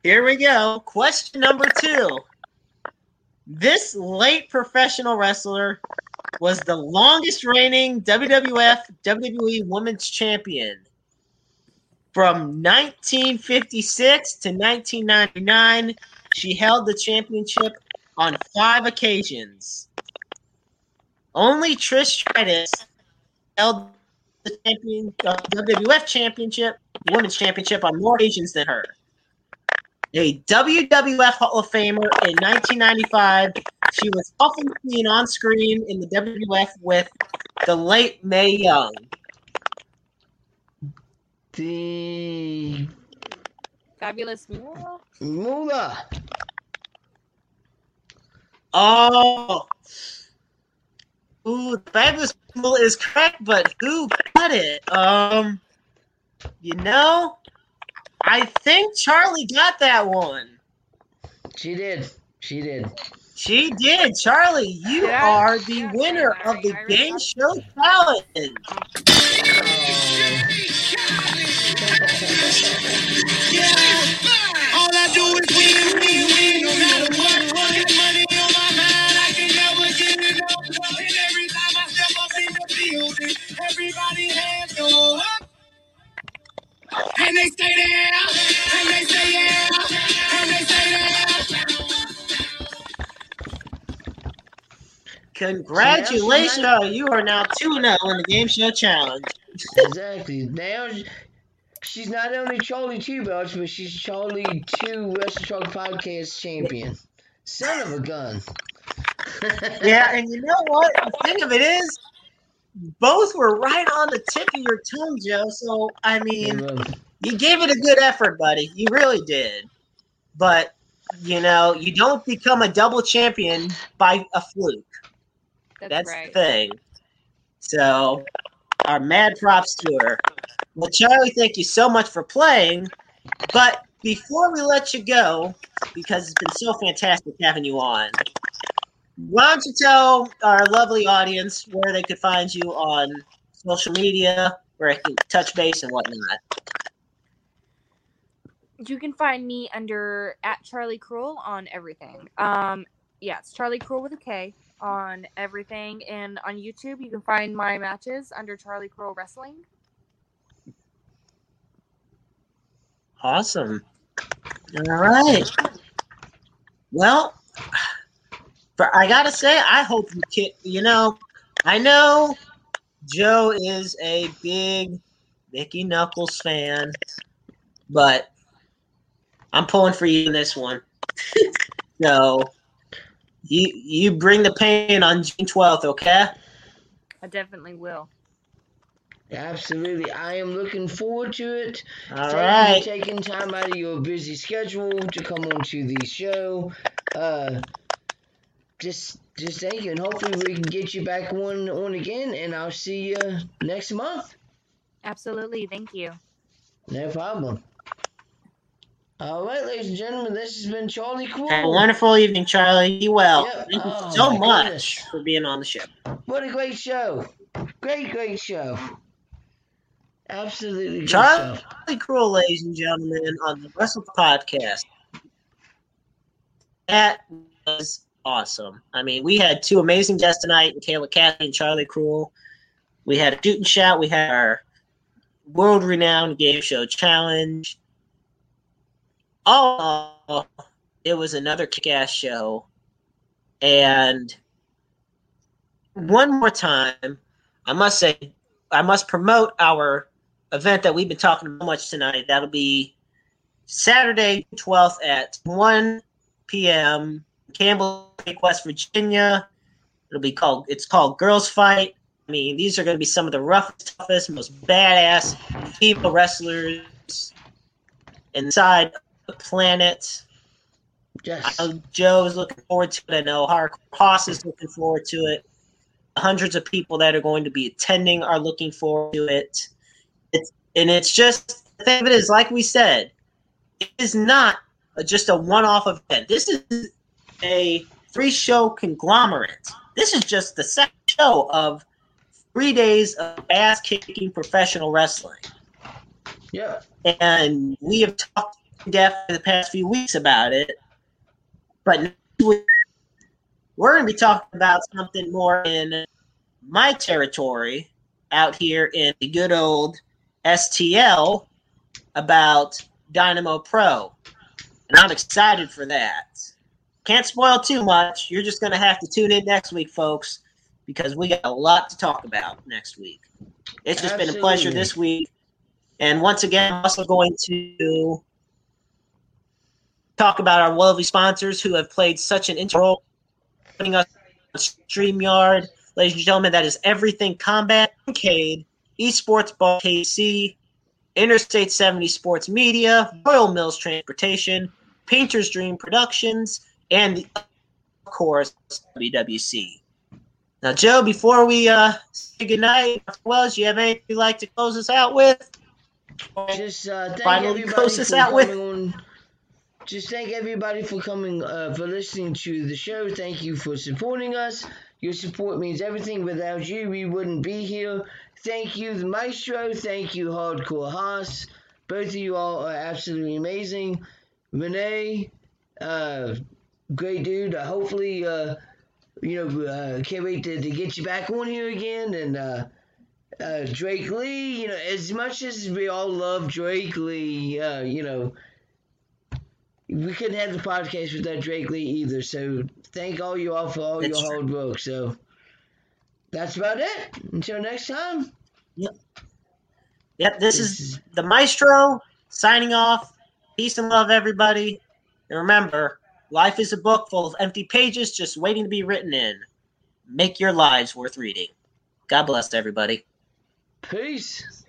S2: Here we go. Question number two. This late professional wrestler was the longest reigning WWF WWE Women's Champion. From 1956 to 1999, she held the championship on five occasions. Only Trish Stratus held the champion uh, WWF championship, women's championship on more occasions than her. A WWF Hall of Famer in 1995, she was often seen on screen in the WWF with the late Mae Young.
S3: The
S7: Fabulous Moolah.
S3: Moolah.
S2: Oh, ooh, Fabulous Moolah is correct, but who got it? Um, you know, I think Charlie got that one.
S3: She did. She did.
S2: She did. Charlie, you
S7: Yeah.
S2: are the
S7: Yeah,
S2: winner
S7: I-
S2: of the
S7: I
S2: game
S7: respect
S2: show challenge.
S6: All I do is win, win, win, And they stay there, and they say yeah, and they say there.
S2: Congratulations. You are now 2 0 in the game show challenge.
S3: Exactly. Now she's not only Charlie Two Belts, but she's Charlie Two Wrestle Talk Podcast champion. Son of a gun.
S2: Yeah, and you know what? The thing of it is, both were right on the tip of your tongue, Joe. So, I mean, you gave it a good effort, buddy. You really did. But, you know, you don't become a double champion by a fluke.
S7: That's,
S2: That's
S7: right.
S2: the thing. So, our mad props to her. Well, Charlie, thank you so much for playing. But before we let you go, because it's been so fantastic having you on, why don't you tell our lovely audience where they could find you on social media, where I can touch base and whatnot?
S7: You can find me under at Charlie Kruel on everything. Um, yeah, it's Charlie Kruel with a K on everything, and on YouTube you can find my matches under Charlie Kruel Wrestling.
S2: Awesome. All right. Well, but I gotta say, I hope you can. You know, I know Joe is a big Mickie Knuckles fan, but I'm pulling for you in this one. so you you bring the pain on June 12th, okay?
S7: I definitely will.
S3: Absolutely. I am looking forward to it.
S2: All
S3: Thank
S2: right.
S3: you taking time out of your busy schedule to come onto the show. Uh, just, just thank you, and hopefully we can get you back on on again. And I'll see you next month.
S7: Absolutely. Thank you.
S3: No problem. All right, ladies and gentlemen, this has been Charlie Kruel.
S2: Have a wonderful evening, Charlie. Be well.
S3: Yep.
S2: Thank you
S3: Oh,
S2: so much
S3: goodness.
S2: for being on the show.
S3: What a great show! Great, great show. Absolutely great
S2: Charlie
S3: show.
S2: Charlie Kruel, ladies and gentlemen, on the Wrestle Podcast. That was awesome. I mean, we had two amazing guests tonight, and Kayla Cathy and Charlie Kruel. We had a Shoot and Shout. We had our world-renowned game show challenge. All it was another kick-ass show. And one more time, I must say, I must promote our event that we've been talking about much tonight. That'll be Saturday 12th at 1 p.m. Campbell Lake, West Virginia. It'll be called it's called Girls Fight. I mean, these are going to be some of the roughest, toughest, most badass female wrestlers inside the planet.
S3: Yes.
S2: I know Joe is looking forward to it. I know Hardcore Hoss is looking forward to it. Hundreds of people that are going to be attending are looking forward to it. It's and it's just the thing of it is, like we said, it is not just a one-off event. This is a three-show conglomerate. This is just the second show of three days of ass-kicking professional wrestling.
S3: Yeah.
S2: and we have talked in depth in the past few weeks about it. But we're going to be talking about something more in my territory out here in the good old STL about Dynamo Pro. And I'm excited for that. Can't spoil too much. You're just going to have to tune in next week, folks, because we got a lot to talk about next week. It's just been a pleasure this week. And once again, I'm also going to talk about our lovely sponsors who have played such an integral role in putting us on StreamYard. Ladies and gentlemen, that is Everything Combat, Cade, Esports Ball KC, Interstate 70 Sports Media, Royal Mills Transportation, Painter's Dream Productions, and of course, WWC. Now, Joe, before we uh, say goodnight, Wells, you have anything you'd like to close us out with?
S3: Just uh, thank
S2: Finally
S3: everybody
S2: close
S3: for
S2: out with-
S3: coming on. Just thank everybody for coming, uh, for listening to the show. Thank you for supporting us. Your support means everything. Without you, we wouldn't be here. Thank you, the Maestro. Thank you, Hardcore Haas. Both of you all are absolutely amazing. Renee, uh, great dude. Uh, hopefully, uh, you know, uh, can't wait to, to get you back on here again. And uh, uh, Drake Lee, you know, as much as we all love Drake Lee, uh, you know, we couldn't have the podcast without Drake Lee either. So thank all you all for all
S2: That's
S3: your
S2: true.
S3: hard work. So that's about it. Until next time.
S2: Yep, this is the Maestro signing off. Peace and love, everybody. And remember, life is a book full of empty pages just waiting to be written in. Make your lives worth reading. God bless everybody.
S3: peace.